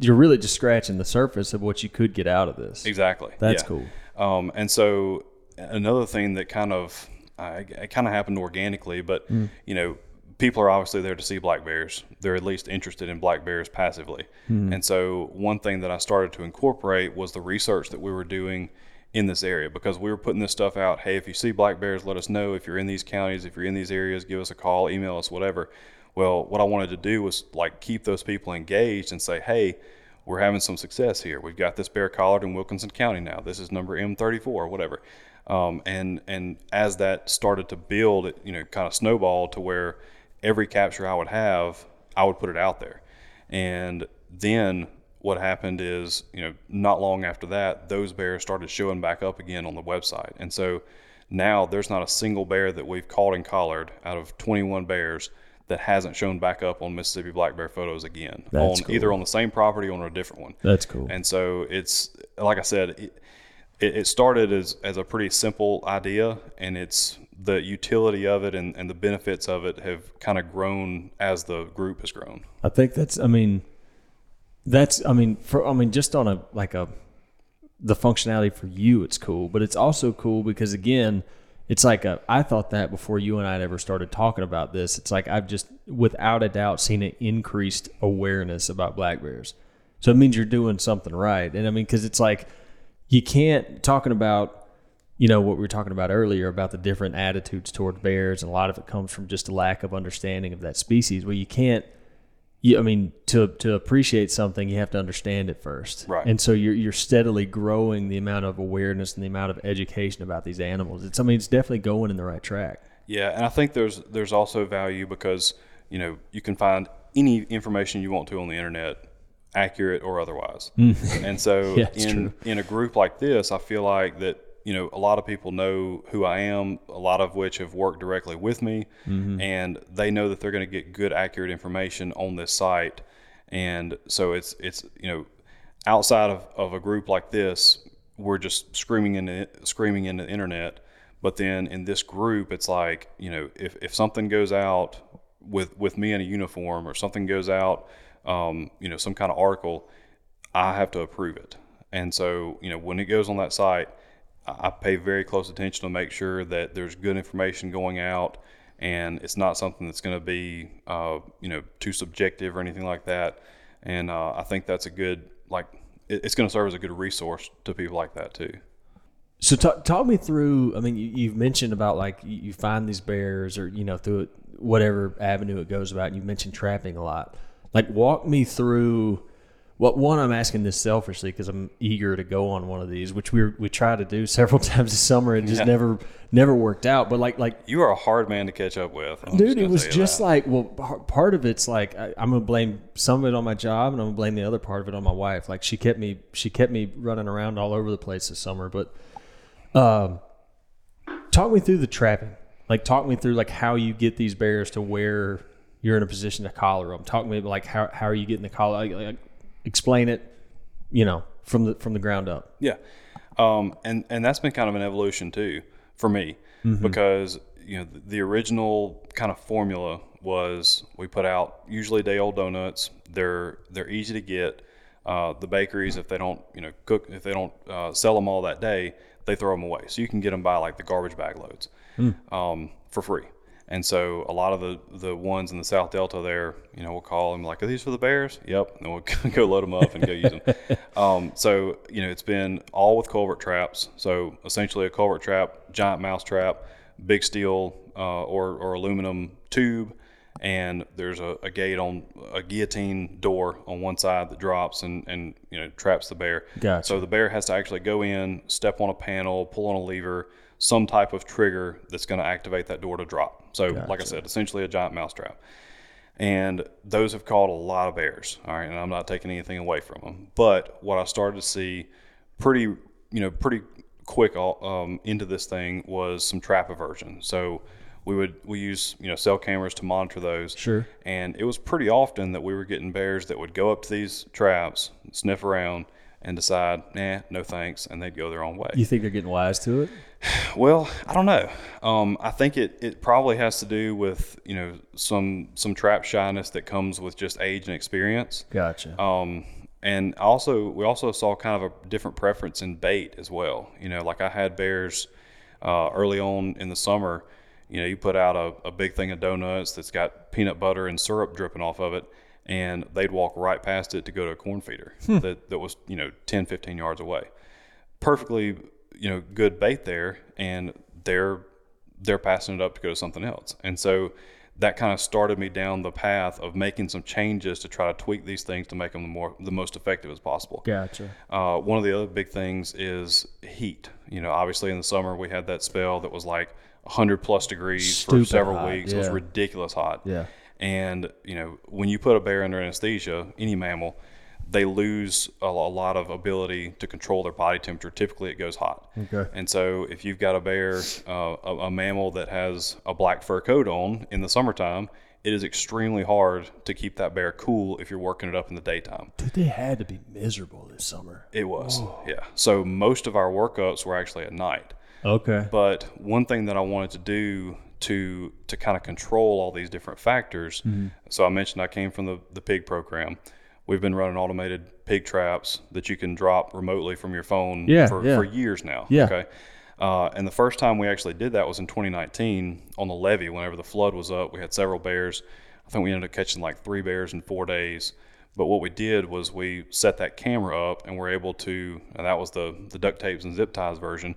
you're really just scratching the surface of what you could get out of this. Exactly. That's Yeah. cool. Um, and so another thing that kind of uh, it kind of happened organically, but Mm. you know, people are obviously there to see black bears. They're at least interested in black bears passively. Mm-hmm. And so one thing that I started to incorporate was the research that we were doing in this area because we were putting this stuff out. Hey, if you see black bears, let us know. If you're in these counties, if you're in these areas, give us a call, email us, whatever. Well, what I wanted to do was like keep those people engaged and say, hey, we're having some success here. We've got this bear collared in Wilkinson County now. This is number M34 or whatever. Um, and and as that started to build, it you know kind of snowballed to where every capture I would have, I would put it out there. And then what happened is, you know, not long after that, those bears started showing back up again on the website. And so now there's not a single bear that we've caught and collared out of 21 bears that hasn't shown back up on Mississippi black bear photos again That's on cool. either on the same property or on a different one. That's cool. And so it's like I said, it, it, it started as, as a pretty simple idea, and it's the utility of it and, and the benefits of it have kind of grown as the group has grown. I think that's. I mean, that's. I mean, for. I mean, just on a like a the functionality for you, it's cool, but it's also cool because again, it's like a. I thought that before you and I had ever started talking about this. It's like I've just, without a doubt, seen an increased awareness about black bears. So it means you're doing something right, and I mean, because it's like you can't talking about you know what we were talking about earlier about the different attitudes toward bears and a lot of it comes from just a lack of understanding of that species well you can't you, I mean to to appreciate something you have to understand it first Right. and so you're you're steadily growing the amount of awareness and the amount of education about these animals it's I mean it's definitely going in the right track Yeah, and I think there's there's also value because you know you can find any information you want to on the internet, accurate or otherwise. And so Mm. Yeah, in true. in a group like this, I feel like that you know a lot of people know who I am, a lot of which have worked directly with me, Mm-hmm. and they know that they're going to get good, accurate information on this site. And so it's it's you know outside of, of a group like this, we're just screaming into screaming into the internet. But then in this group, it's like you know if, if something goes out with with me in a uniform or something goes out, um, you know some kind of article, I have to approve it. And so you know when it goes on that site, I pay very close attention to make sure that there's good information going out, and it's not something that's going to be, uh, you know, too subjective or anything like that. And uh, I think that's a good, like, it's going to serve as a good resource to people like that too. So talk, talk me through. I mean, you, you've mentioned about like you, find these bears, or you know, through whatever avenue it goes about. And you mentioned trapping a lot. Like, walk me through. What one I'm asking this selfishly because I'm eager to go on one of these, which we we tried to do several times this summer and just Yeah. never never worked out. But like like You are a hard man to catch up with, I'm dude, it was just that. like well, part of it's like I, I'm gonna blame some of it on my job, and I'm gonna blame the other part of it on my wife. Like she kept me she kept me running around all over the place this summer, but um, talk me through the trapping. Like, talk me through like how you get these bears to where you're in a position to collar them. Talk to me about like how how are you getting the collar? Like, explain it, you know, from the from the ground up. Yeah, um, and and that's been kind of an evolution too for me because you know the, the original kind of formula was we put out usually day old donuts. They're they're easy to get. Uh, the bakeries, if they don't you know cook, if they don't uh, sell them all that day, they throw them away. So you can get them by like the garbage bag loads um, for free. And so a lot of the, the ones in the South Delta there, you know, we'll call them like, are these for the bears? Yep. And we'll go load them up and go use them. Um, so, you know, it's been all with culvert traps. So essentially a culvert trap, giant mouse trap, big steel uh, or, or aluminum tube. And there's a, a gate on a guillotine door on one side that drops and, and you know traps the bear. Gotcha. So the bear has to actually go in, step on a panel, pull on a lever, some type of trigger that's going to activate that door to drop. So, like I said, essentially a giant mousetrap. And those have caught a lot of bears. All right, and I'm not taking anything away from them. But what I started to see pretty, you know, pretty quick um, into this thing was some trap aversion. So we would we use you know cell cameras to monitor those. Sure. And it was pretty often that we were getting bears that would go up to these traps, sniff around, and decide, nah, no thanks, and they'd go their own way. You think they're getting wise to it? Well, I don't know. Um, I think it, it probably has to do with you know some some trap shyness that comes with just age and experience. Gotcha. Um, and also we also saw kind of a different preference in bait as well. You know, like I had bears uh, early on in the summer. You know, you put out a, a big thing of donuts that's got peanut butter and syrup dripping off of it, and they'd walk right past it to go to a corn feeder that, that was you know 10, 15 yards away perfectly you know good bait there and they're they're passing it up to go to something else. And so that kind of started me down the path of making some changes to try to tweak these things to make them the more the most effective as possible. Gotcha. uh, one of the other big things is heat. You know obviously in the summer we had that spell that was like 100 plus degrees for Stupid several hot, weeks. It was ridiculous hot. Yeah. and you know, when you put a bear under anesthesia, any mammal, they lose a, a lot of ability to control their body temperature. Typically, it goes hot. Okay. And so, if you've got a bear, uh, a, a mammal that has a black fur coat on in the summertime, it is extremely hard to keep that bear cool if you're working it up in the daytime. Dude, they had to be miserable this summer. It was, yeah. So most of our workups were actually at night. Okay. But one thing that I wanted to do to to kind of control all these different factors. Mm-hmm. So I mentioned I came from the the pig program. We've been running automated pig traps that you can drop remotely from your phone Yeah, for, yeah. for years now. Yeah. Okay. Uh, and the first time we actually did that was in 2019 on the levee. Whenever the flood was up, we had several bears. I think we ended up catching like three bears in four days. But what we did was we set that camera up and we're able to, and that was the, the duct tapes and zip ties version,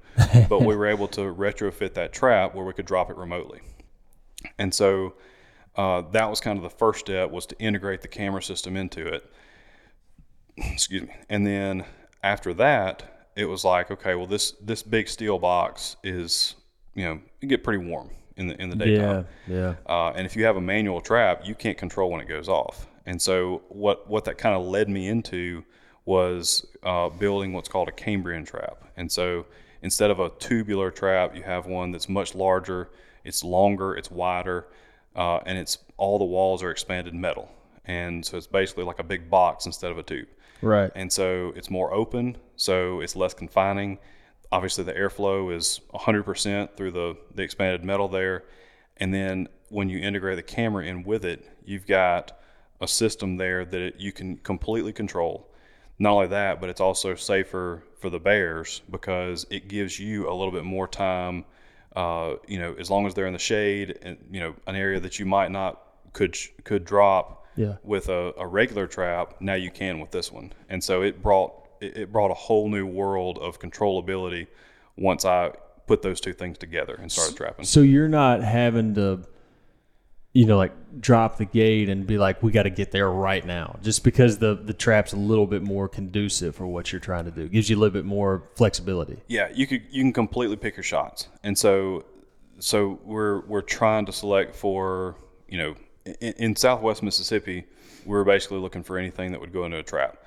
but we were able to retrofit that trap where we could drop it remotely. And so uh, that was kind of the first step was to integrate the camera system into it. Excuse me. And then after that, it was like, okay, well this this big steel box is, you know, it get pretty warm in the in the daytime. Yeah. Yeah. Uh, and if you have a manual trap, you can't control when it goes off. And so what what that kind of led me into was uh, building what's called a Cambrian trap. And so instead of a tubular trap, you have one that's much larger, it's longer, it's wider, uh, and it's all the walls are expanded metal. And so it's basically like a big box instead of a tube. Right. And so it's more open, so it's less confining. Obviously, the airflow is 100% through the, the expanded metal there. And then when you integrate the camera in with it, you've got a system there that it, you can completely control. Not only that, but it's also safer for the bears because it gives you a little bit more time. Uh, you know, as long as they're in the shade and you know an area that you might not could could drop Yeah. with a, a regular trap, now you can with this one. And so it brought it, it brought a whole new world of controllability once I put those two things together and started trapping. So you're not having to, you know, like drop the gate and be like, we got to get there right now, just because the the trap's a little bit more conducive for what you're trying to do. gives you a little bit more flexibility. Yeah, you could you can completely pick your shots, and so so we're we're trying to select for you know in, in Southwest Mississippi, we're basically looking for anything that would go into a trap,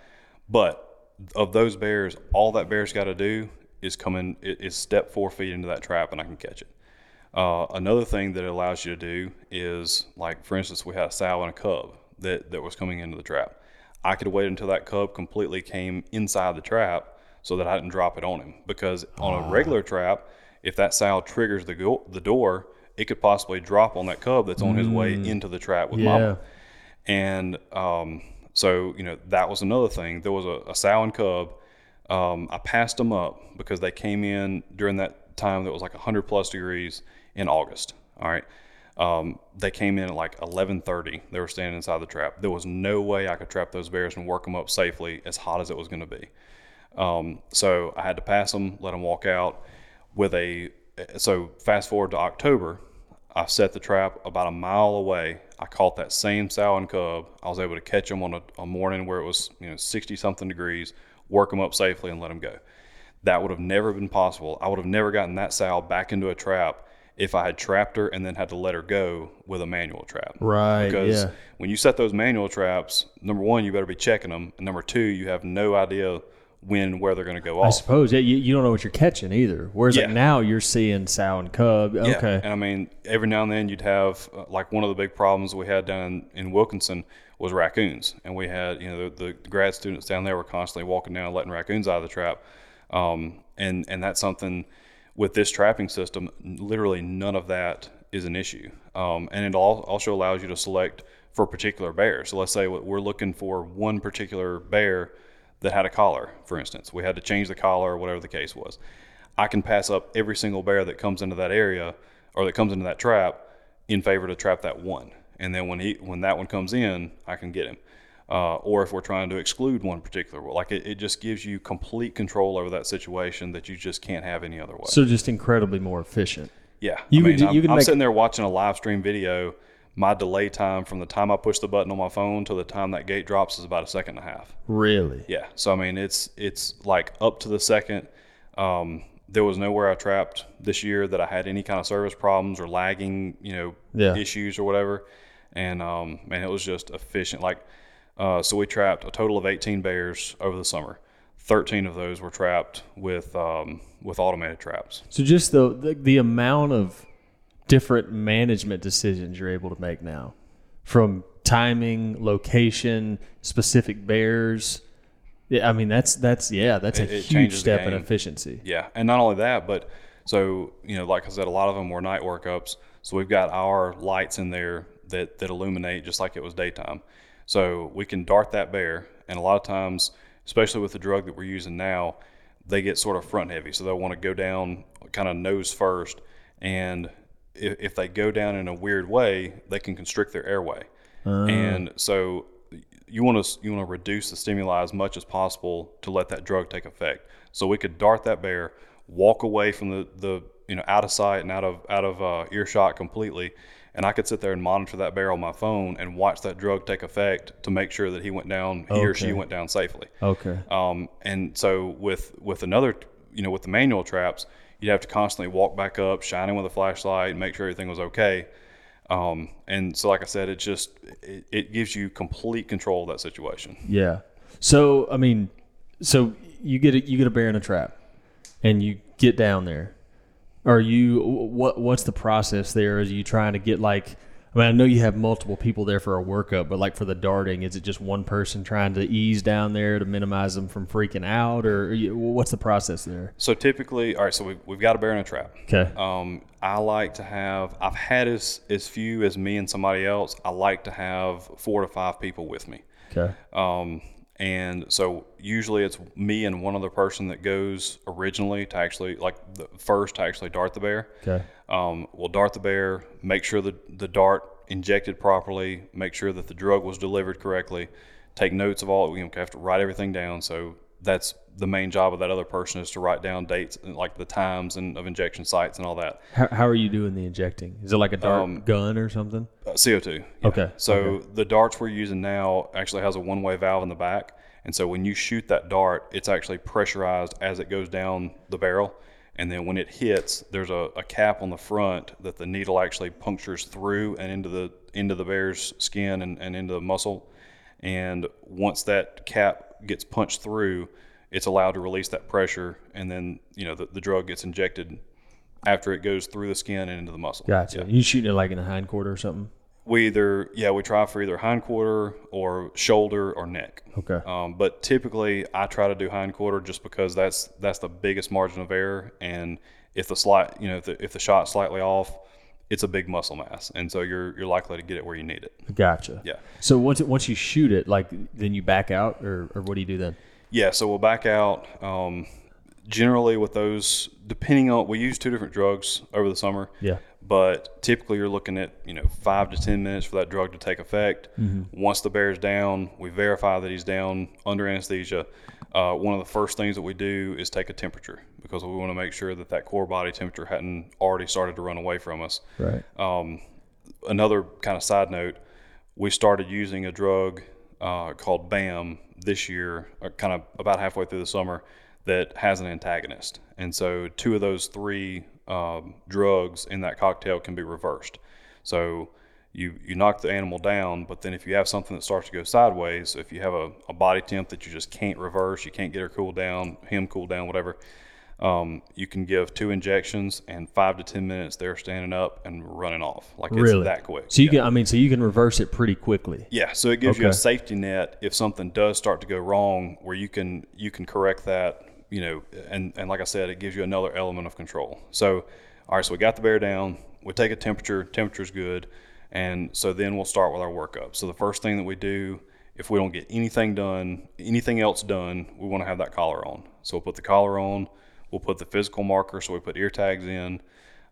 but of those bears, all that bear's got to do is come in is step four feet into that trap, and I can catch it. Uh, another thing that it allows you to do is, like for instance, we had a sow and a cub that, that was coming into the trap. I could wait until that cub completely came inside the trap so that I didn't drop it on him. Because on a regular trap, if that sow triggers the go- the door, it could possibly drop on that cub that's on his way into the trap with Yeah. mama. And um, so, you know, that was another thing. There was a, a sow and cub. Um, I passed them up because they came in during that time that was like 100 plus degrees in August. All right. Um, they came in at like 11:30. They were standing inside the trap. There was no way I could trap those bears and work them up safely, as hot as it was going to be. Um, so I had to pass them, let them walk out with a. So fast forward to October, I set the trap about a mile away. I caught that same sow and cub. I was able to catch them on a, a morning where it was you know 60 something degrees, work them up safely, and let them go. That would have never been possible. I would have never gotten that sow back into a trap if I had trapped her and then had to let her go with a manual trap. Right. Because yeah. when you set those manual traps, number one, you better be checking them, and number two, you have no idea when where they're going to go off. I suppose. Yeah. You, you don't know what you're catching either. Whereas Yeah. like now you're seeing sow and cub. Yeah, Okay. And I mean, every now and then you'd have uh, like one of the big problems we had down in, in Wilkinson was raccoons, and we had you know the, the grad students down there were constantly walking down letting raccoons out of the trap, um, and and that's something with this trapping system, literally none of that is an issue, um, and it al- also allows you to select for a particular bears. So let's say we're looking for one particular bear that had a collar, for instance. We had to change the collar or whatever the case was. I can pass up every single bear that comes into that area or that comes into that trap in favor to trap that one. And then when he when that one comes in, I can get him. Uh, or if we're trying to exclude one particular, one. like it, it just gives you complete control over that situation that you just can't have any other way. So just incredibly more efficient. Yeah, You I could mean, ju- I'm, you can I'm make- sitting there watching a live stream video. My delay time from the time I push the button on my phone to the time that gate drops is about a second and a half. Really. Yeah. So I mean, it's it's like up to the second. Um, there was nowhere I trapped this year that I had any kind of service problems or lagging, you know, Yeah. issues or whatever. And um, man, it was just efficient. Like, uh, so we trapped a total of 18 bears over the summer. 13 of those were trapped with um, with automated traps. So just the, the the amount of different management decisions you're able to make now. from timing, location, specific bears. Yeah, I mean that's that's yeah, that's a It- it huge step in efficiency. Yeah, and not only that, but so you know, like I said, a lot of them were night workups. So we've got our lights in there that that illuminate just like it was daytime. So we can dart that bear, and a lot of times, especially with the drug that we're using now, they get sort of front heavy. So they'll want to go down kind of nose first, and if, if they go down in a weird way, they can constrict their airway. And so you want to you want to reduce the stimuli as much as possible to let that drug take effect. So we could dart that bear, walk away from the, the you know out of sight and out of out of uh, earshot completely, and I could sit there and monitor that bear on my phone and watch that drug take effect to make sure that he went down, he or she went down safely. Okay. Um, and so with with another, you know, with the manual traps, you'd have to constantly walk back up, shining with a flashlight, make sure everything was okay. Um, and so, like I said, it just it, it gives you complete control of that situation. Yeah. So I mean, so you get a, you get a bear in a trap, and you get down there. Are you what? What's the process there? Is you trying to get like? I mean, I know you have multiple people there for a workup, but like for the darting, is it just one person trying to ease down there to minimize them from freaking out, or you- what's the process there? So typically, all right, so we've, we've got a bear in a trap. Okay. Um, I like to have, I've had as, as few as me and somebody else. I like to have four to five people with me. Okay. Um, and so usually it's me and one other person that goes originally to actually, like the first to actually dart the bear. Okay. Um, we'll dart the bear, make sure the, the dart injected properly, make sure that the drug was delivered correctly, take notes of all, know, have to write everything down. So that's the main job of that other person is to write down dates, and like the times and of injection sites and all that. How, how are you doing the injecting? Is it like a dart Um, gun or something? Uh, CO2. yeah. Okay, So the darts we're using now actually has a one-way valve in the back, and so when you shoot that dart, it's actually pressurized as it goes down the barrel, and then when it hits, there's a, a cap on the front that the needle actually punctures through and into the into the bear's skin and, and into the muscle, and once that cap gets punched through, it's allowed to release that pressure, and then you know the, the drug gets injected after it goes through the skin and into the muscle. Gotcha. You shooting it like in the hind quarter or something? We either yeah we try for either hind quarter or shoulder or neck. Okay. Um, but typically I try to do hind quarter just because that's that's the biggest margin of error, and if the slight you know if the, if the shot's slightly off, it's a big muscle mass, and so you're you're likely to get it where you need it. Gotcha. Yeah. So once once you shoot it, like then you back out, or, or what do you do then? Yeah, so we'll back out. Um, generally, with those, depending on, we use two different drugs over the summer. Yeah. But typically, you're looking at you know five to ten minutes for that drug to take effect. Once the bear's down, we verify that he's down under anesthesia. Uh, one of the first things that we do is take a temperature because we want to make sure that that core body temperature hadn't already started to run away from us Right. um, another kind of side note, we started using a drug uh, called BAM this year, uh, kind of about halfway through the summer, that has an antagonist. And so, two of those three um, drugs in that cocktail can be reversed. So, you, you knock the animal down, but then if you have something that starts to go sideways, if you have a, a body temp that you just can't reverse, you can't get her cooled down, him cooled down, whatever, um, you can give two injections and five to ten minutes they're standing up and running off. Like it's Really? that quick. So you yeah. can, I mean, so you can reverse it pretty quickly. Yeah, so it gives you a safety net if something does start to go wrong, where you can you can correct that. You know, and and like I said, it gives you another element of control. So, all right, so we got the bear down. We take a temperature. Temperature's good, and so then we'll start with our workup. So the first thing that we do, if we don't get anything done, anything else done, we want to have that collar on. So we'll put the collar on. We'll put the physical marker. So we put ear tags in,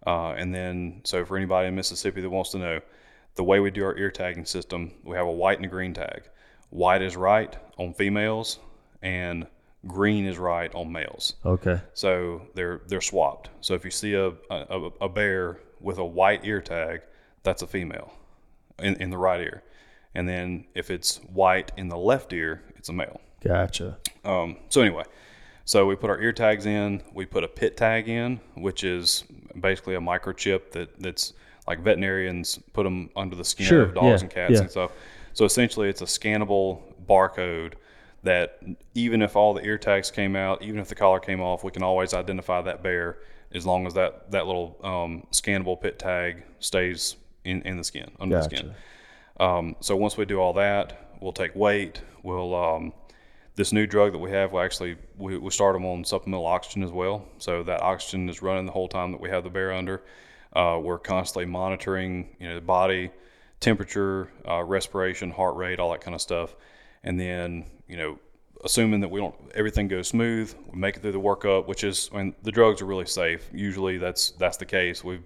uh, and then so for anybody in Mississippi that wants to know, the way we do our ear tagging system, we have a white and a green tag. White is right on females, and green is right on males. Okay. So they're they're swapped. So if you see a a, a bear with a white ear tag, that's a female in, in the right ear. And then if it's white in the left ear, it's a male. Gotcha. Um, so anyway, so we put our ear tags in. We put a pit tag in, which is basically a microchip that that's like veterinarians put them under the skin Sure, of dogs yeah, and cats yeah. and stuff. So essentially, it's a scannable barcode that even if all the ear tags came out, even if the collar came off, we can always identify that bear as long as that that little um, scannable pit tag stays in, in the skin under the skin. Um, so once we do all that, we'll take weight. We'll um, this new drug that we have, We'll actually we, we start them on supplemental oxygen as well. So that oxygen is running the whole time that we have the bear under. Uh, we're constantly monitoring, you know, the body temperature, uh, respiration, heart rate, all that kind of stuff, and then you know, assuming that we don't everything goes smooth, we make it through the workup, which is I mean the drugs are really safe. Usually that's that's the case. We've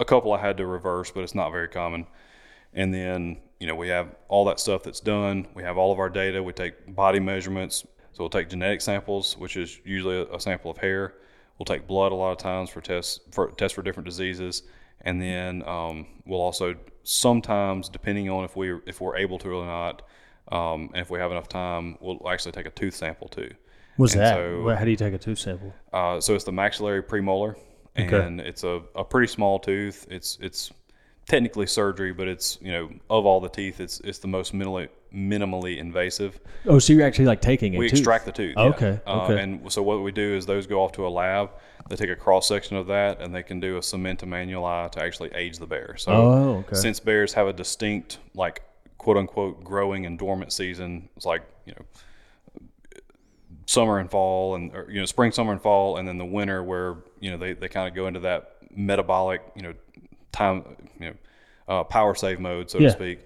a couple I had to reverse, but it's not very common. And then you know we have all that stuff that's done. We have all of our data. We take body measurements. So we'll take genetic samples, which is usually a, a sample of hair. We'll take blood a lot of times for tests for tests for different diseases, and then um, we'll also sometimes, depending on if we if we're able to or not, um, and if we have enough time, we'll actually take a tooth sample too. What's And that? so- How do you take a tooth sample? Uh, so it's the maxillary premolar, Okay. and it's a, a pretty small tooth. It's it's technically surgery, but it's you know of all the teeth, it's it's the most minimally minimally invasive. Oh, so you're actually like taking it. We tooth. extract the tooth. yeah. Okay, Uh, okay. And so what we do is those go off to a lab. They take a cross section of that, and they can do a cement eye to actually age the bear. So Oh, okay. since bears have a distinct like quote unquote growing and dormant season, it's like you know summer and fall and or, you know spring summer and fall and then the winter where you know they, they kind of go into that metabolic you know time you know uh, power save mode so Yeah. to speak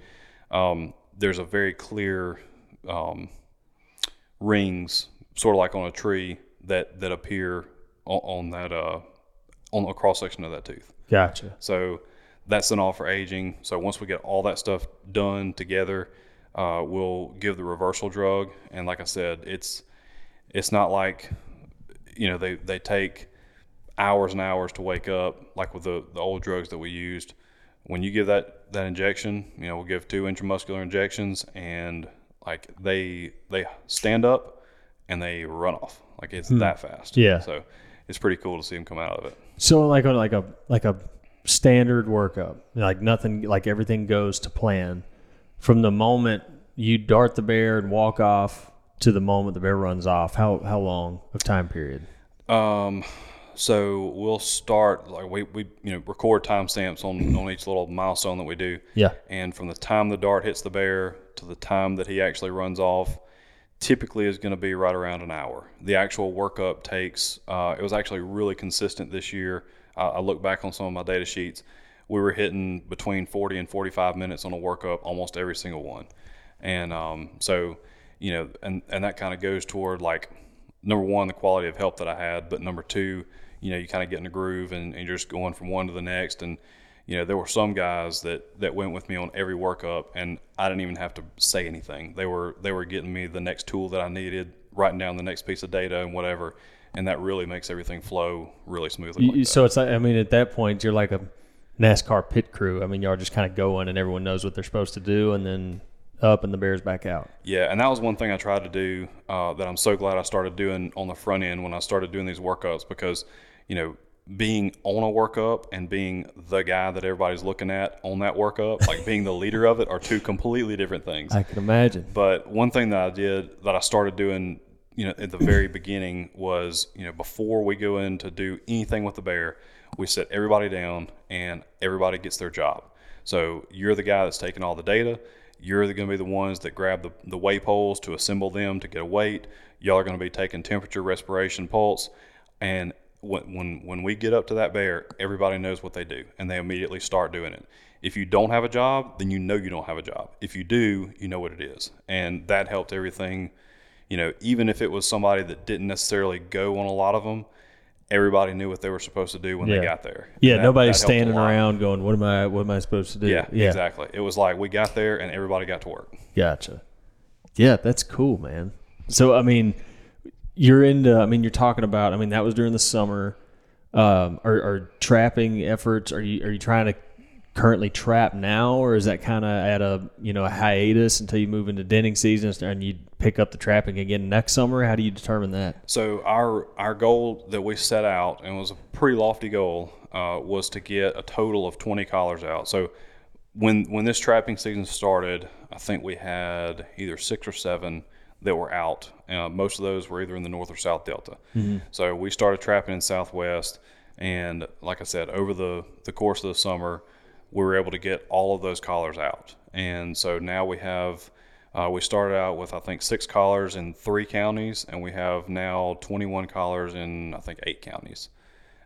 um, there's a very clear um, rings sort of like on a tree that that appear on, on that uh on a cross section of that tooth Gotcha. so that's an all for aging. So once we get all that stuff done together, uh, we'll give the reversal drug. And like I said, it's it's not like you know they they take hours and hours to wake up like with the the old drugs that we used. When you give that that injection, you know we'll give two intramuscular injections, and like they they stand up and they run off like it's that fast. Yeah. So it's pretty cool to see them come out of it. So like on like a like a standard workup, like nothing, like everything goes to plan. From the moment you dart the bear and walk off to the moment the bear runs off, how how long of time period? Um, so we'll start like we, we you know record timestamps on on each little milestone that we do. Yeah. And from the time the dart hits the bear to the time that he actually runs off, typically is going to be right around an hour. The actual workup takes. Uh, it was actually really consistent this year. Uh, I look back on some of my data sheets. We were hitting between 40 and 45 minutes on a workup almost every single one, and um, so you know, and and that kind of goes toward like number one, the quality of help that I had, but number two, you know, you kind of get in a groove and, and you're just going from one to the next. And, you know, there were some guys that, that went with me on every workup and I didn't even have to say anything. They were, they were getting me the next tool that I needed, writing down the next piece of data and whatever. And that really makes everything flow really smoothly. like You- so it's like I mean, at that point, you're like a NASCAR pit crew. I mean, y'all just kind of going and everyone knows what they're supposed to do, and then up and the bear's back out. Yeah, and that was one thing I tried to do uh, that I'm so glad I started doing on the front end when I started doing these workups because, you know, being on a workup and being the guy that everybody's looking at on that workup, like being the leader of it, are two completely different things. I can imagine. But one thing that I did that I started doing, you know, at the very beginning was, you know, before we go in to do anything with the bear, we set everybody down and everybody gets their job. So you're the guy that's taking all the data. You're going to be the ones that grab the, the weigh poles to assemble them to get a weight. Y'all are going to be taking temperature, respiration, pulse. And when, when, when we get up to that bear, everybody knows what they do and they immediately start doing it. If you don't have a job, then you know you don't have a job. If you do, you know what it is. And that helped everything, you know, even if it was somebody that didn't necessarily go on a lot of them, everybody knew what they were supposed to do when Yeah. they got there. Yeah, that- nobody's that standing around going, "What am I? What am I supposed to do?" Yeah, exactly. It was like we got there and everybody got to work. Gotcha. Yeah, that's cool, man. So I mean, you're into. I mean, you're talking about. I mean, that was during the summer. Um, are, are trapping efforts? Are you are you trying to currently trap now, or is that kind of at a you know a hiatus until you move into denning season and you pick up the trapping again next summer? How do you determine that? So our our goal that we set out and was a pretty lofty goal uh, was to get a total of 20 collars out. So when when this trapping season started, I think we had either six or seven that were out. Uh, most of those were either in the north or south delta. So we started trapping in southwest, and like I said, over the the course of the summer, we were able to get all of those collars out. and so now we have. Uh, we started out with I think six collars in three counties, and we have now 21 collars in I think eight counties.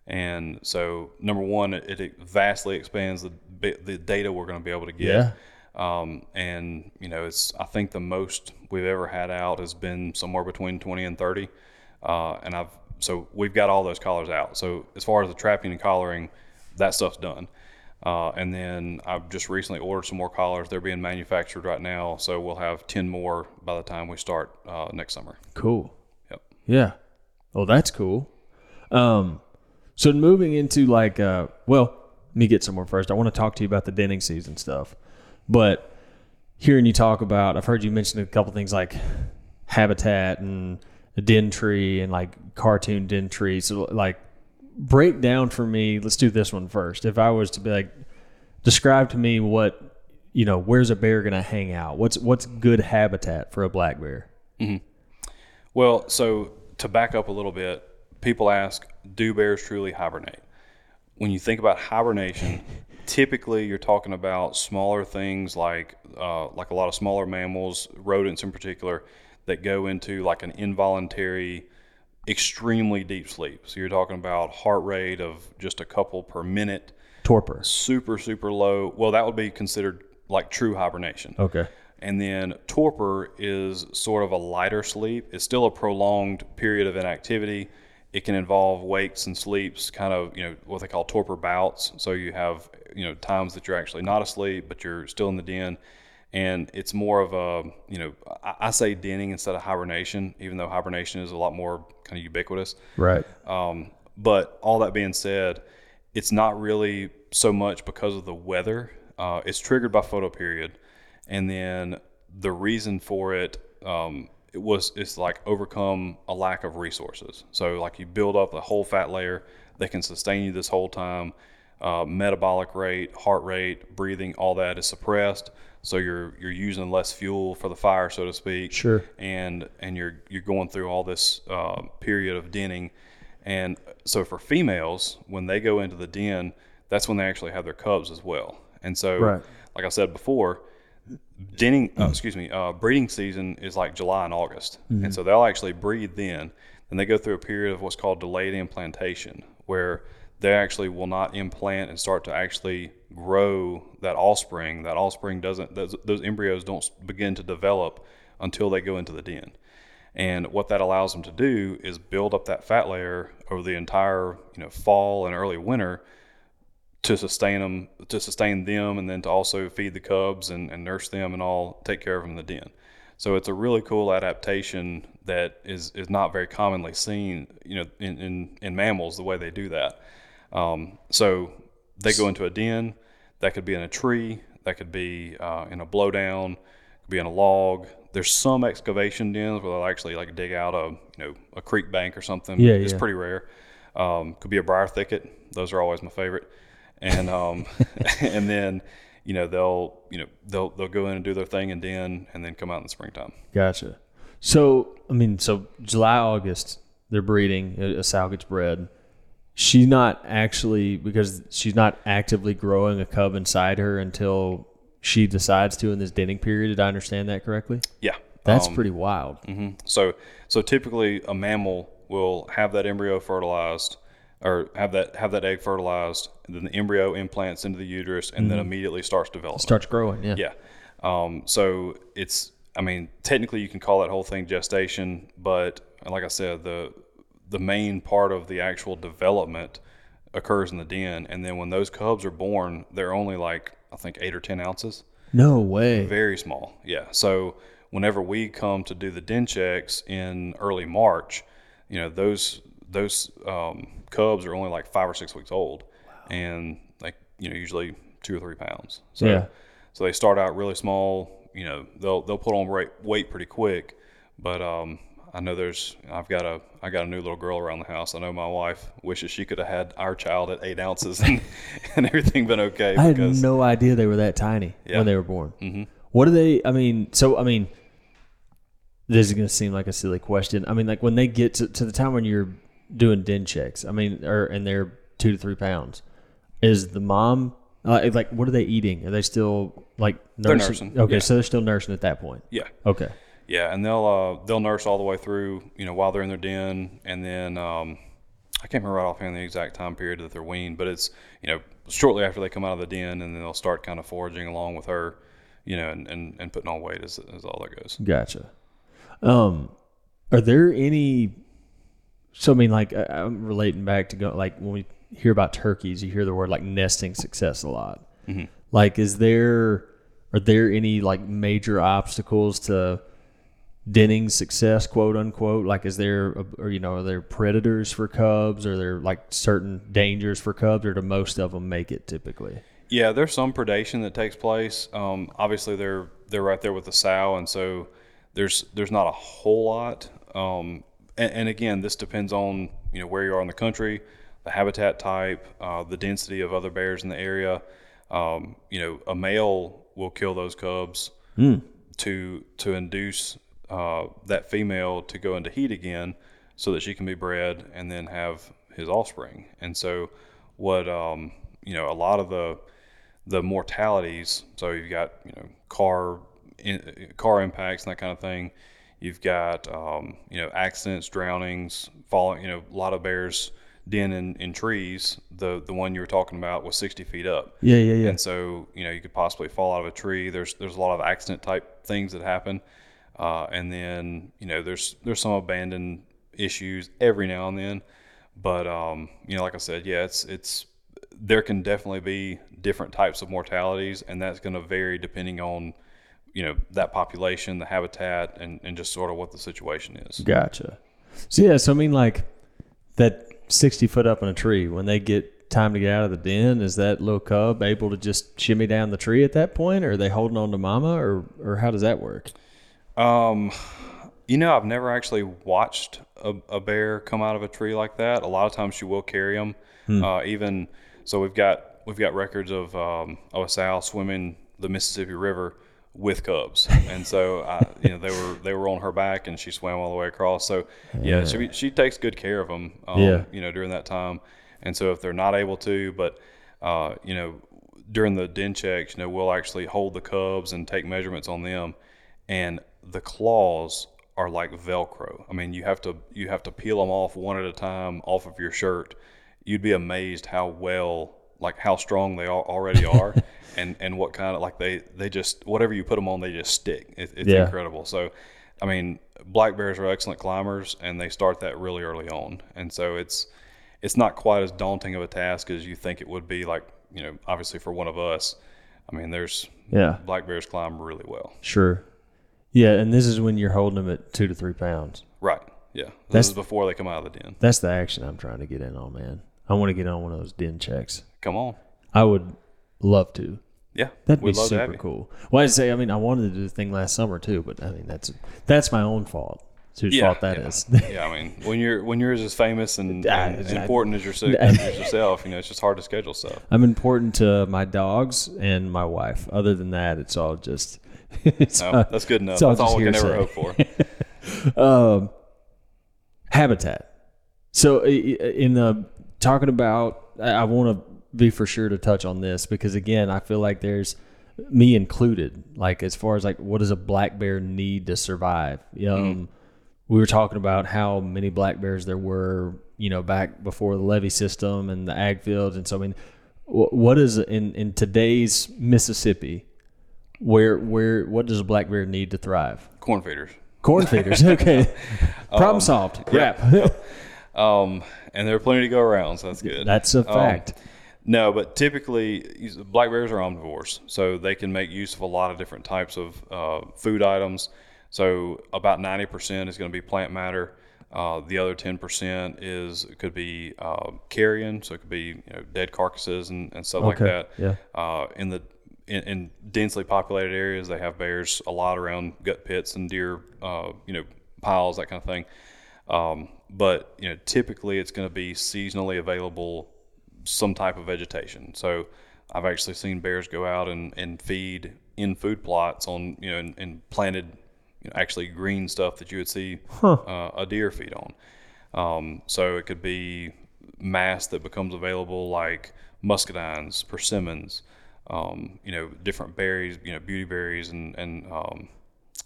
And so, number one, it, it vastly expands the the data we're going to be able to get. Yeah. Um, and you know, it's I think the most we've ever had out has been somewhere between 20 and 30. Uh, and I've so we've got all those collars out. So as far as the trapping and collaring, that stuff's done. Uh, and then I've just recently ordered some more collars. They're being manufactured right now, so we'll have 10 more by the time we start uh, next summer. Cool. Yep. Yeah. Oh, that's cool. Um, so moving into like, uh, well, let me get somewhere first. I want to talk to you about the denning season stuff, but hearing you talk about, I've heard you mention a couple things like habitat and the den tree and like cartoon den tree. So like, break down for me. Let's do this one first. If I was to be like, describe to me what you know, where's a bear going to hang out? What's what's good habitat for a black bear? Well, so to back up a little bit, people ask, do bears truly hibernate? When you think about hibernation, typically you're talking about smaller things like uh, like a lot of smaller mammals, rodents in particular, that go into like an involuntary, extremely deep sleep. So you're talking about heart rate of just a couple per minute, Torpor. super super low. Well, that would be considered like true hibernation. Okay. And then torpor is sort of a lighter sleep. It's still a prolonged period of inactivity. It can involve wakes and sleeps, kind of, you know, what they call torpor bouts. So you have, you know, times that you're actually not asleep, but you're still in the den. And it's more of a, you know, I, I say denning instead of hibernation, even though hibernation is a lot more kind of ubiquitous. Right. Um, but all that being said, it's not really so much because of the weather. Uh, it's triggered by photoperiod, and then the reason for it, um, it was it's like overcome a lack of resources. So like you build up a whole fat layer that can sustain you this whole time. Uh, metabolic rate, heart rate, breathing, all that is suppressed. So you're you're using less fuel for the fire, so to speak Sure. and and you're you're going through all this uh, period of denning, and so for females, when they go into the den, that's when they actually have their cubs as well. And so, Right. like I said before, denning, uh, excuse me, uh, breeding season is like July and August, and so they'll actually breed then. Then they go through a period of what's called delayed implantation, where they actually will not implant and start to actually grow that offspring. That offspring doesn't; those, those embryos don't begin to develop until they go into the den. And what that allows them to do is build up that fat layer over the entire, you know, fall and early winter to sustain them, to sustain them, and then to also feed the cubs and, and nurse them and all, take care of them in the den. So it's a really cool adaptation that is, is not very commonly seen, you know, in, in, in mammals the way they do that. Um, so they go into a den. That could be in a tree. That could be uh, in a blowdown. Could be in a log. There's some excavation dens where they'll actually like dig out a you know a creek bank or something. Yeah, it's yeah. pretty rare. Um, could be a briar thicket. Those are always my favorite. And um, and then you know they'll you know they'll they'll go in and do their thing in den and then come out in the springtime. Gotcha. So, I mean, so July, August, they're breeding. A a sow gets bred. She's not actually because she's not actively growing a cub inside her until she decides to in this denning period. Did I understand that correctly? Yeah, That's Um, pretty wild. Mhm. So, so typically a mammal will have that embryo fertilized, or have that have that egg fertilized, and then the embryo implants into the uterus, and then immediately starts developing. Starts growing. Yeah. Yeah. Um, so it's, I mean, technically you can call that whole thing gestation, but like I said, the the main part of the actual development occurs in the den, and then when those cubs are born, they're only like I think eight or ten ounces. No way. Very small, yeah. So whenever we come to do the den checks in early March, you know those those um, cubs are only like five or six weeks old, and like you know usually two or three pounds. So Yeah. so they start out really small. You know they'll they'll put on weight weight pretty quick, but um, I know there's I've got a I got a new little girl around the house. I know my wife wishes she could have had our child at eight ounces and, and everything been okay I had no idea they were that tiny Yeah. when they were born. Mm-hmm. What do they? I mean, so I mean, this is going to seem like a silly question. I mean, like when they get to, to the time when you're doing den checks, I mean, or and they're two to three pounds, is the mom Uh, like, what are they eating? Are they still like They're nursing? nursing, Okay, yeah. so they're still nursing at that point. Yeah. Okay. Yeah, and they'll uh, they'll nurse all the way through, you know, while they're in their den, and then um, I can't remember right offhand the exact time period that they're weaned, but it's you know shortly after they come out of the den, and then they'll start kind of foraging along with her, you know, and, and, and putting on weight as, as all that goes. Gotcha. Um, are there any? So I mean, like I'm relating back to go like when we hear about turkeys, you hear the word like nesting success a lot. Like, is there are there any like major obstacles to denning success, quote unquote? Like, is there a, or you know are there predators for cubs? Are there like certain dangers for cubs, or do most of them make it typically? Yeah, there's some predation that takes place. Um, obviously, they're they're right there with the sow, and so there's there's not a whole lot. Um, and, and again, this depends on you know where you are in the country, the habitat type, uh, the density of other bears in the area. Um, you know, a male will kill those cubs to to induce uh, that female to go into heat again, so that she can be bred and then have his offspring. And so, what um, you know, a lot of the the mortalities. So you've got you know car in, car impacts and that kind of thing. You've got um, you know accidents, drownings, falling. You know, a lot of bears den in, in trees. The the one you were talking about was 60 feet up. Yeah, yeah, yeah. And so, you know, you could possibly fall out of a tree. There's there's a lot of accident type things that happen, uh, and then you know there's there's some abandoned issues every now and then, but um, you know, like I said, yeah, it's it's there can definitely be different types of mortalities, and that's going to vary depending on you know that population, the habitat, and and just sort of what the situation is. Gotcha. So yeah, so I mean, like that sixty foot up in a tree when they get time to get out of the den, is that little cub able to just shimmy down the tree at that point, or are they holding on to mama, or or how does that work? Um, you know, I've never actually watched a, a bear come out of a tree like that. A lot of times she will carry them. Uh, even so, we've got we've got records of um, of a sow swimming the Mississippi River with cubs, and so I, you know they were they were on her back, and she swam all the way across. So yeah, she she takes good care of them. Um, Yeah. you know during that time, and so if they're not able to, but uh, you know during the den checks, you know we'll actually hold the cubs and take measurements on them, and the claws are like Velcro. I mean, you have to you have to peel them off one at a time off of your shirt. You'd be amazed how well, like how strong they al- already are, and and what kind of like they they just whatever you put them on, they just stick. It, it's Yeah. incredible. So, I mean, black bears are excellent climbers, and they start that really early on, and so it's it's not quite as daunting of a task as you think it would be. Like you know, obviously for one of us, I mean, there's Yeah, black bears climb really well. sure. Yeah, and this is when you're holding them at two to three pounds. Right. Yeah. This That's- is before they come out of the den. That's the action I'm trying to get in on, man. I want to get on one of those den checks. Come on. I would love to. Yeah. That'd we'd be love to have super you. cool. Well, I'd say, I mean, I wanted to do the thing last summer too, but I mean, that's that's my own fault. It's whose fault that yeah. is. yeah, I mean, when you're when you're as famous and, and as I- important as, your, as yourself, you know, it's just hard to schedule stuff. I'm important to my dogs and my wife. Other than that, it's all just. It's, No, uh, that's good enough. That's all we can ever hope for. um, habitat. So in the talking about, I, want to be for sure to touch on this because again, I feel like there's me included. Like as far as like what does a black bear need to survive? Um, We were talking about how many black bears there were, you know, back before the levee system and the ag fields, and so I mean, what is in in today's Mississippi? Where where what does a black bear need to thrive? Corn feeders. Corn feeders. Okay. Problem solved. Crap. Um, and there are plenty to go around, so that's good. That's a Um, fact. No, but typically black bears are omnivores, so they can make use of a lot of different types of uh, food items. So about ninety percent is going to be plant matter. Uh, the other ten percent is could be uh, carrion, so it could be you know, dead carcasses and, and stuff like that. yeah. Uh, in the in, in densely populated areas, they have bears a lot around gut pits and deer, uh, you know, piles that kind of thing. Um, but you know, typically it's going to be seasonally available some type of vegetation. So I've actually seen bears go out and, and feed in food plots on you know and, and planted you know actually green stuff that you would see uh, a deer feed on. Um, so it could be mass that becomes available, like muscadines, persimmons, um, you know, different berries, you know, beauty berries and and um,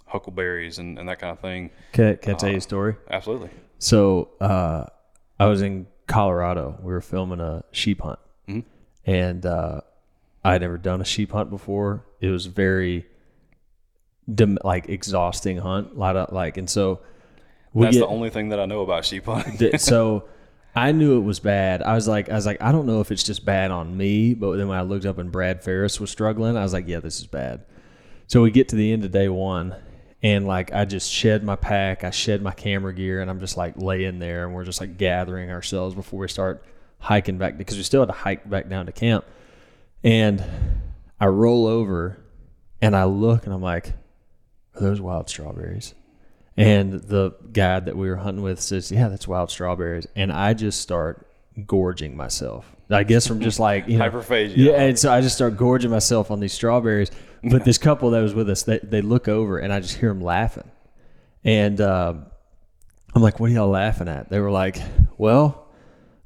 huckleberries and, and that kind of thing. Can, can I tell you a story? Absolutely. So uh, I was in Colorado. We were filming a sheep hunt, and uh, I had never done a sheep hunt before. It was very dem- like exhausting hunt. A lot of like, and so That's get, the only thing that I know about sheep hunting. So I knew it was bad. I was like, I was like, I don't know if it's just bad on me, but then when I looked up and Brad Ferris was struggling, I was like, yeah, this is bad. So we get to the end of day one, and like I just shed my pack, I shed my camera gear, and I'm just like laying there, and we're just like gathering ourselves before we start hiking back because we still had to hike back down to camp. And I roll over, and I look, and I'm like, are those wild strawberries? And the guy that we were hunting with says, "Yeah, that's wild strawberries." And I just start gorging myself. I guess from just like you know, Hyperphagia. Yeah, and so I just start gorging myself on these strawberries. But this couple that was with us, they, they look over and I just hear them laughing, and um, I'm like, "What are y'all laughing at?" They were like, "Well."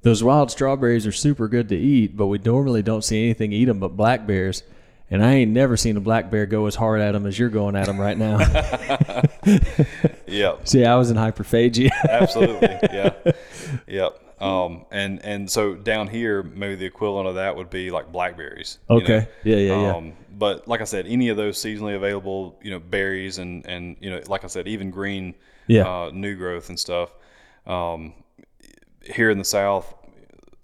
Those wild strawberries are super good to eat, but we normally don't see anything eat them but black bears. And I ain't never seen a black bear go as hard at them as you're going at them right now. Yep. See, I was in hyperphagia. Absolutely. Yeah. Yep. Um, and and so down here, maybe the equivalent of that would be like blackberries. you know. Okay. Yeah, yeah, yeah. Um, but like I said, any of those seasonally available, you know, berries and and you know, like I said, even green, Yeah. uh, new growth and stuff. Um, here in the south,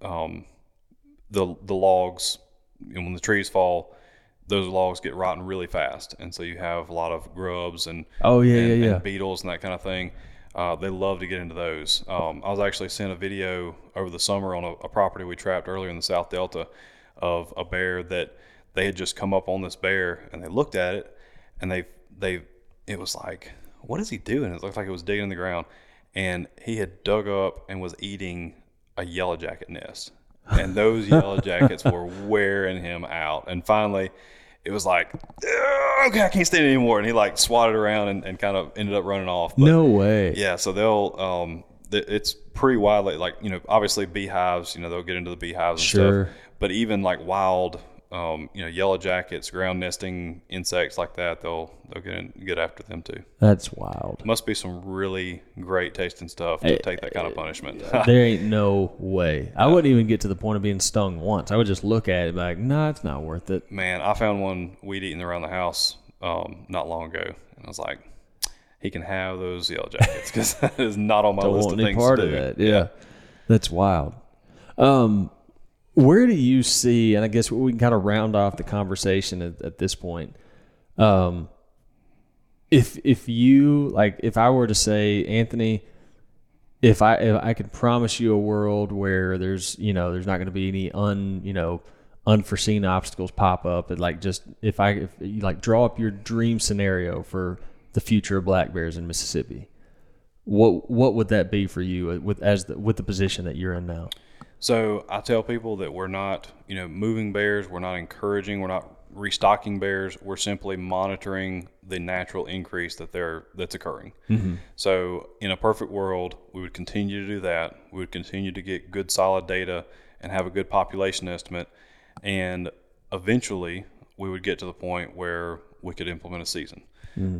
um, the the logs, and when the trees fall, those logs get rotten really fast, and so you have a lot of grubs and Oh, yeah, and, yeah, yeah. and beetles and that kind of thing. Uh, they love to get into those. Um, I was actually sent a video over the summer on a, a property we trapped earlier in the South Delta of a bear that they had just come up on this bear and they looked at it and they they it was like what is he doing? It looked like it was digging in the ground and he had dug up and was eating a yellow jacket nest. And those yellow jackets were wearing him out. And finally, it was like, okay, I can't stand it anymore. And he like swatted around and, and kind of ended up running off. But no way. yeah, so they'll, um, th- it's pretty widely like, you know, obviously beehives, you know, they'll get into the beehives and Sure. stuff. But even like wild, um, you know, yellow jackets, ground nesting insects like that, they'll, they'll get in, get after them too. That's wild. Must be some really great tasting stuff to take that kind of punishment. there ain't no way. I wouldn't even get to the point of being stung once. I would just look at it and be like, nah, it's not worth it. Man, I found one weed eating around the house um, not long ago, and I was like, he can have those yellow jackets because that is not on my Don't list want of any things part to of do. that. Yeah. That's wild. Um, where do you see, and I guess we can kind of round off the conversation at, at this point. Um, if if you like, if I were to say, Anthony, if I if I could promise you a world where there's you know there's not going to be any un you know unforeseen obstacles pop up, and like just if I if you like draw up your dream scenario for the future of black bears in Mississippi, what what would that be for you with as the, with the position that you're in now? So I tell people that we're not, you know, moving bears. We're not encouraging. We're not restocking bears. We're simply monitoring the natural increase that they're that's occurring. So in a perfect world, we would continue to do that. We would continue to get good, solid data and have a good population estimate, and eventually we would get to the point where we could implement a season.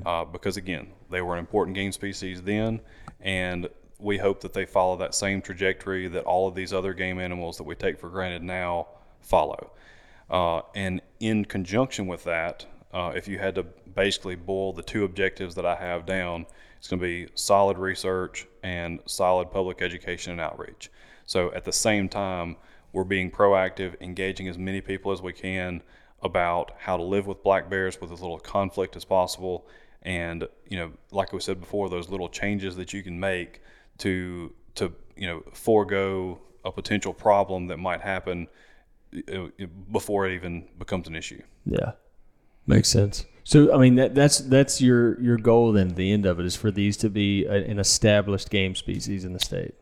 Uh, because again, they were an important game species then, and we hope that they follow that same trajectory that all of these other game animals that we take for granted now follow. Uh, and in conjunction with that, uh, if you had to basically boil the two objectives that I have down, it's going to be solid research and solid public education and outreach. So at the same time, we're being proactive, engaging as many people as we can about how to live with black bears with as little conflict as possible. And you know, like we said before, those little changes that you can make to to you know forego a potential problem that might happen uh, before it even becomes an issue. Yeah, makes sense. So I mean that that's that's your your goal. Then at the end of it is for these to be a, an established game species in the state.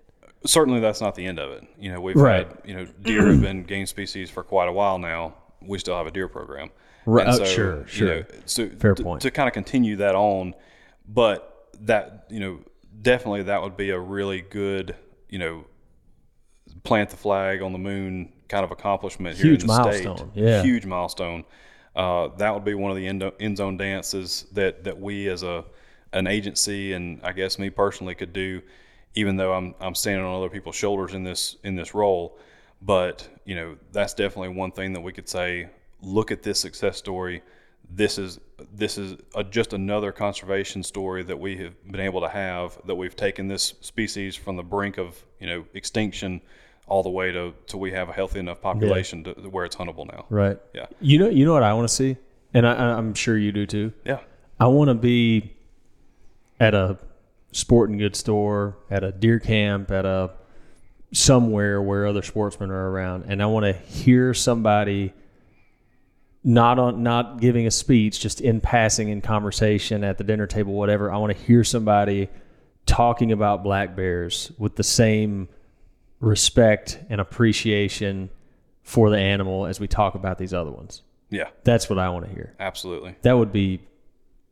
Certainly, that's not the end of it. You know, we've Right. had you know deer have been game species for quite a while now. We still have a deer program. Right. And Oh, sure, you sure. know, so Fair point. To kind of continue that on, but that you know definitely that would be a really good you know plant the flag on the moon kind of accomplishment here Huge in the milestone, state. yeah. Huge milestone. Uh, that would be one of the end, end zone dances that, that we as a an agency and I guess me personally could do, even though I'm I'm standing on other people's shoulders in this in this role. But you know that's definitely one thing that we could say. Look at this success story. This is this is a, just another conservation story that we have been able to have. That we've taken this species from the brink of you know extinction all the way to to we have a healthy enough population to, where it's huntable now. Right. Yeah. You know, you know what I want to see, and I, I'm sure you do too. Yeah. I want to be at a sporting goods store, at a deer camp, at a somewhere where other sportsmen are around, and I want to hear somebody not on not giving a speech, just in passing in conversation at the dinner table, whatever. I want to hear somebody talking about black bears with the same respect and appreciation for the animal as we talk about these other ones. Yeah. That's what I want to hear. Absolutely. That would be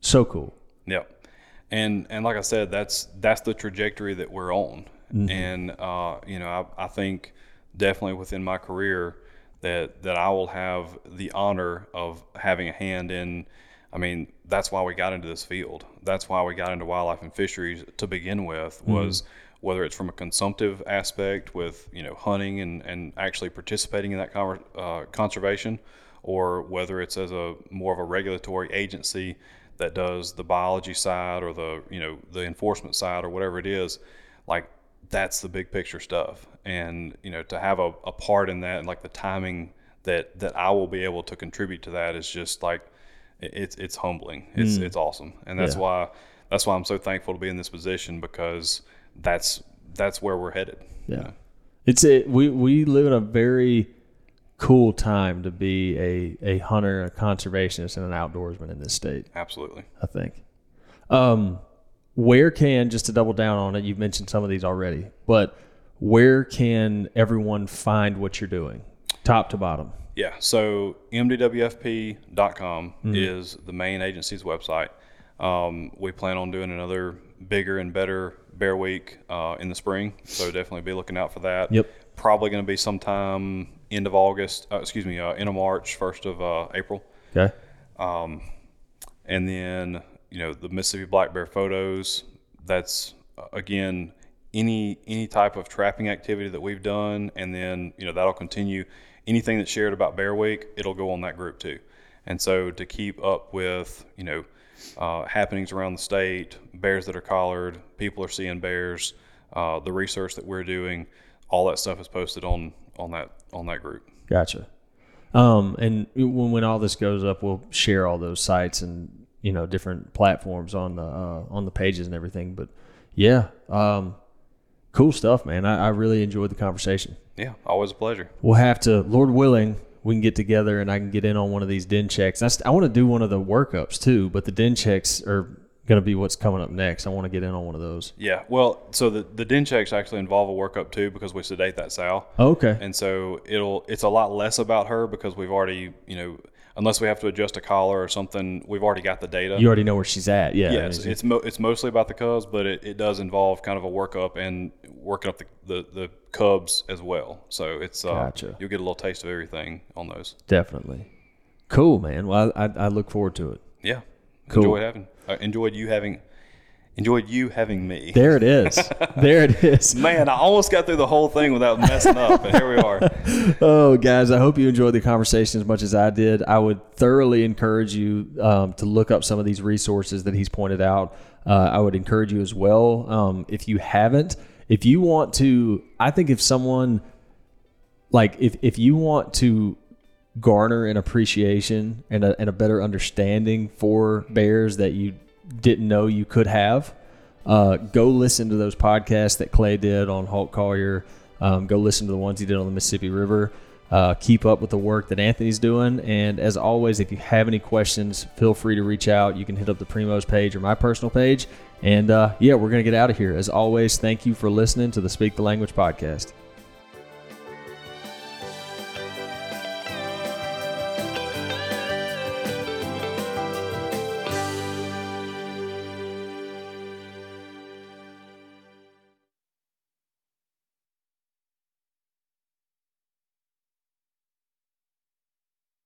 so cool. Yep. And and like I said, that's that's the trajectory that we're on. And uh, you know, I, I think definitely within my career that that I will have the honor of having a hand in. I mean, that's why we got into this field. That's why we got into wildlife and fisheries to begin with. Was whether it's from a consumptive aspect with you know hunting and, and actually participating in that conver- uh, conservation, or whether it's as a more of a regulatory agency that does the biology side or the you know the enforcement side or whatever it is, like that's the big picture stuff. And you know to have a, a part in that and like the timing that that I will be able to contribute to that is just like it's it's humbling. It's it's awesome, and that's Yeah. why that's why I'm so thankful to be in this position because that's that's where we're headed. Yeah. It's a we we live in a very cool time to be a a hunter, a conservationist, and an outdoorsman in this state. Absolutely. I think. Um, where can just to double down on it? You've mentioned some of these already, but where can everyone find what you're doing, top to bottom? Yeah. So mdwfp.com is the main agency's website. Um, we plan on doing another bigger and better Bear Week uh, in the spring, so definitely be looking out for that. Yep. Probably going to be sometime end of August. Uh, excuse me, uh, end of March, first of uh, April, Okay. and then you know the Mississippi black bear photos. That's uh, again any any type of trapping activity that we've done, and then you know that'll continue. Anything that's shared about Bear Week, it'll go on that group too. And so to keep up with you know uh, happenings around the state, bears that are collared, people are seeing bears, uh, the research that we're doing, all that stuff is posted on on that on that group. Gotcha. Um, and when when all this goes up, we'll share all those sites and you know different platforms on the uh, on the pages and everything. But yeah, um, cool stuff, man. I, I really enjoyed the conversation. Yeah, always a pleasure. We'll have to, Lord willing, we can get together and I can get in on one of these den checks. That's, I want to do one of the workups too, but the den checks are going to be what's coming up next. I want to get in on one of those. Yeah, well, so the the den checks actually involve a workup too because we sedate that sow. Okay. and so it'll it's a lot less about her because we've already you know unless we have to adjust a collar or something we've already got the data You already know where she's at. Yeah. yes it's mo- it's mostly about the cubs but it, it does involve kind of a workup and working up the, the, the cubs as well so it's uh, Gotcha. you'll get a little taste of everything on those Definitely. Cool, man. Well, I, I, I look forward to it. yeah Cool. enjoyed having uh, enjoyed you having enjoyed you having me There it is. there it is. man I almost got through the whole thing without messing up but here we are Oh, guys, I hope you enjoyed the conversation as much as I did. I would thoroughly encourage you um, to look up some of these resources that he's pointed out. Uh, I would encourage you as well. Um, if you haven't, if you want to, I think if someone, like, if, if you want to garner an appreciation and a, and a better understanding for bears that you didn't know you could have, uh, go listen to those podcasts that Clay did on Holt Collier. Um, go listen to the ones he did on the Mississippi River. Uh, keep up with the work that Anthony's doing. And as always, if you have any questions, feel free to reach out. You can hit up the Primos page or my personal page. And uh, yeah, we're going to get out of here. As always, thank you for listening to the Speak the Language podcast.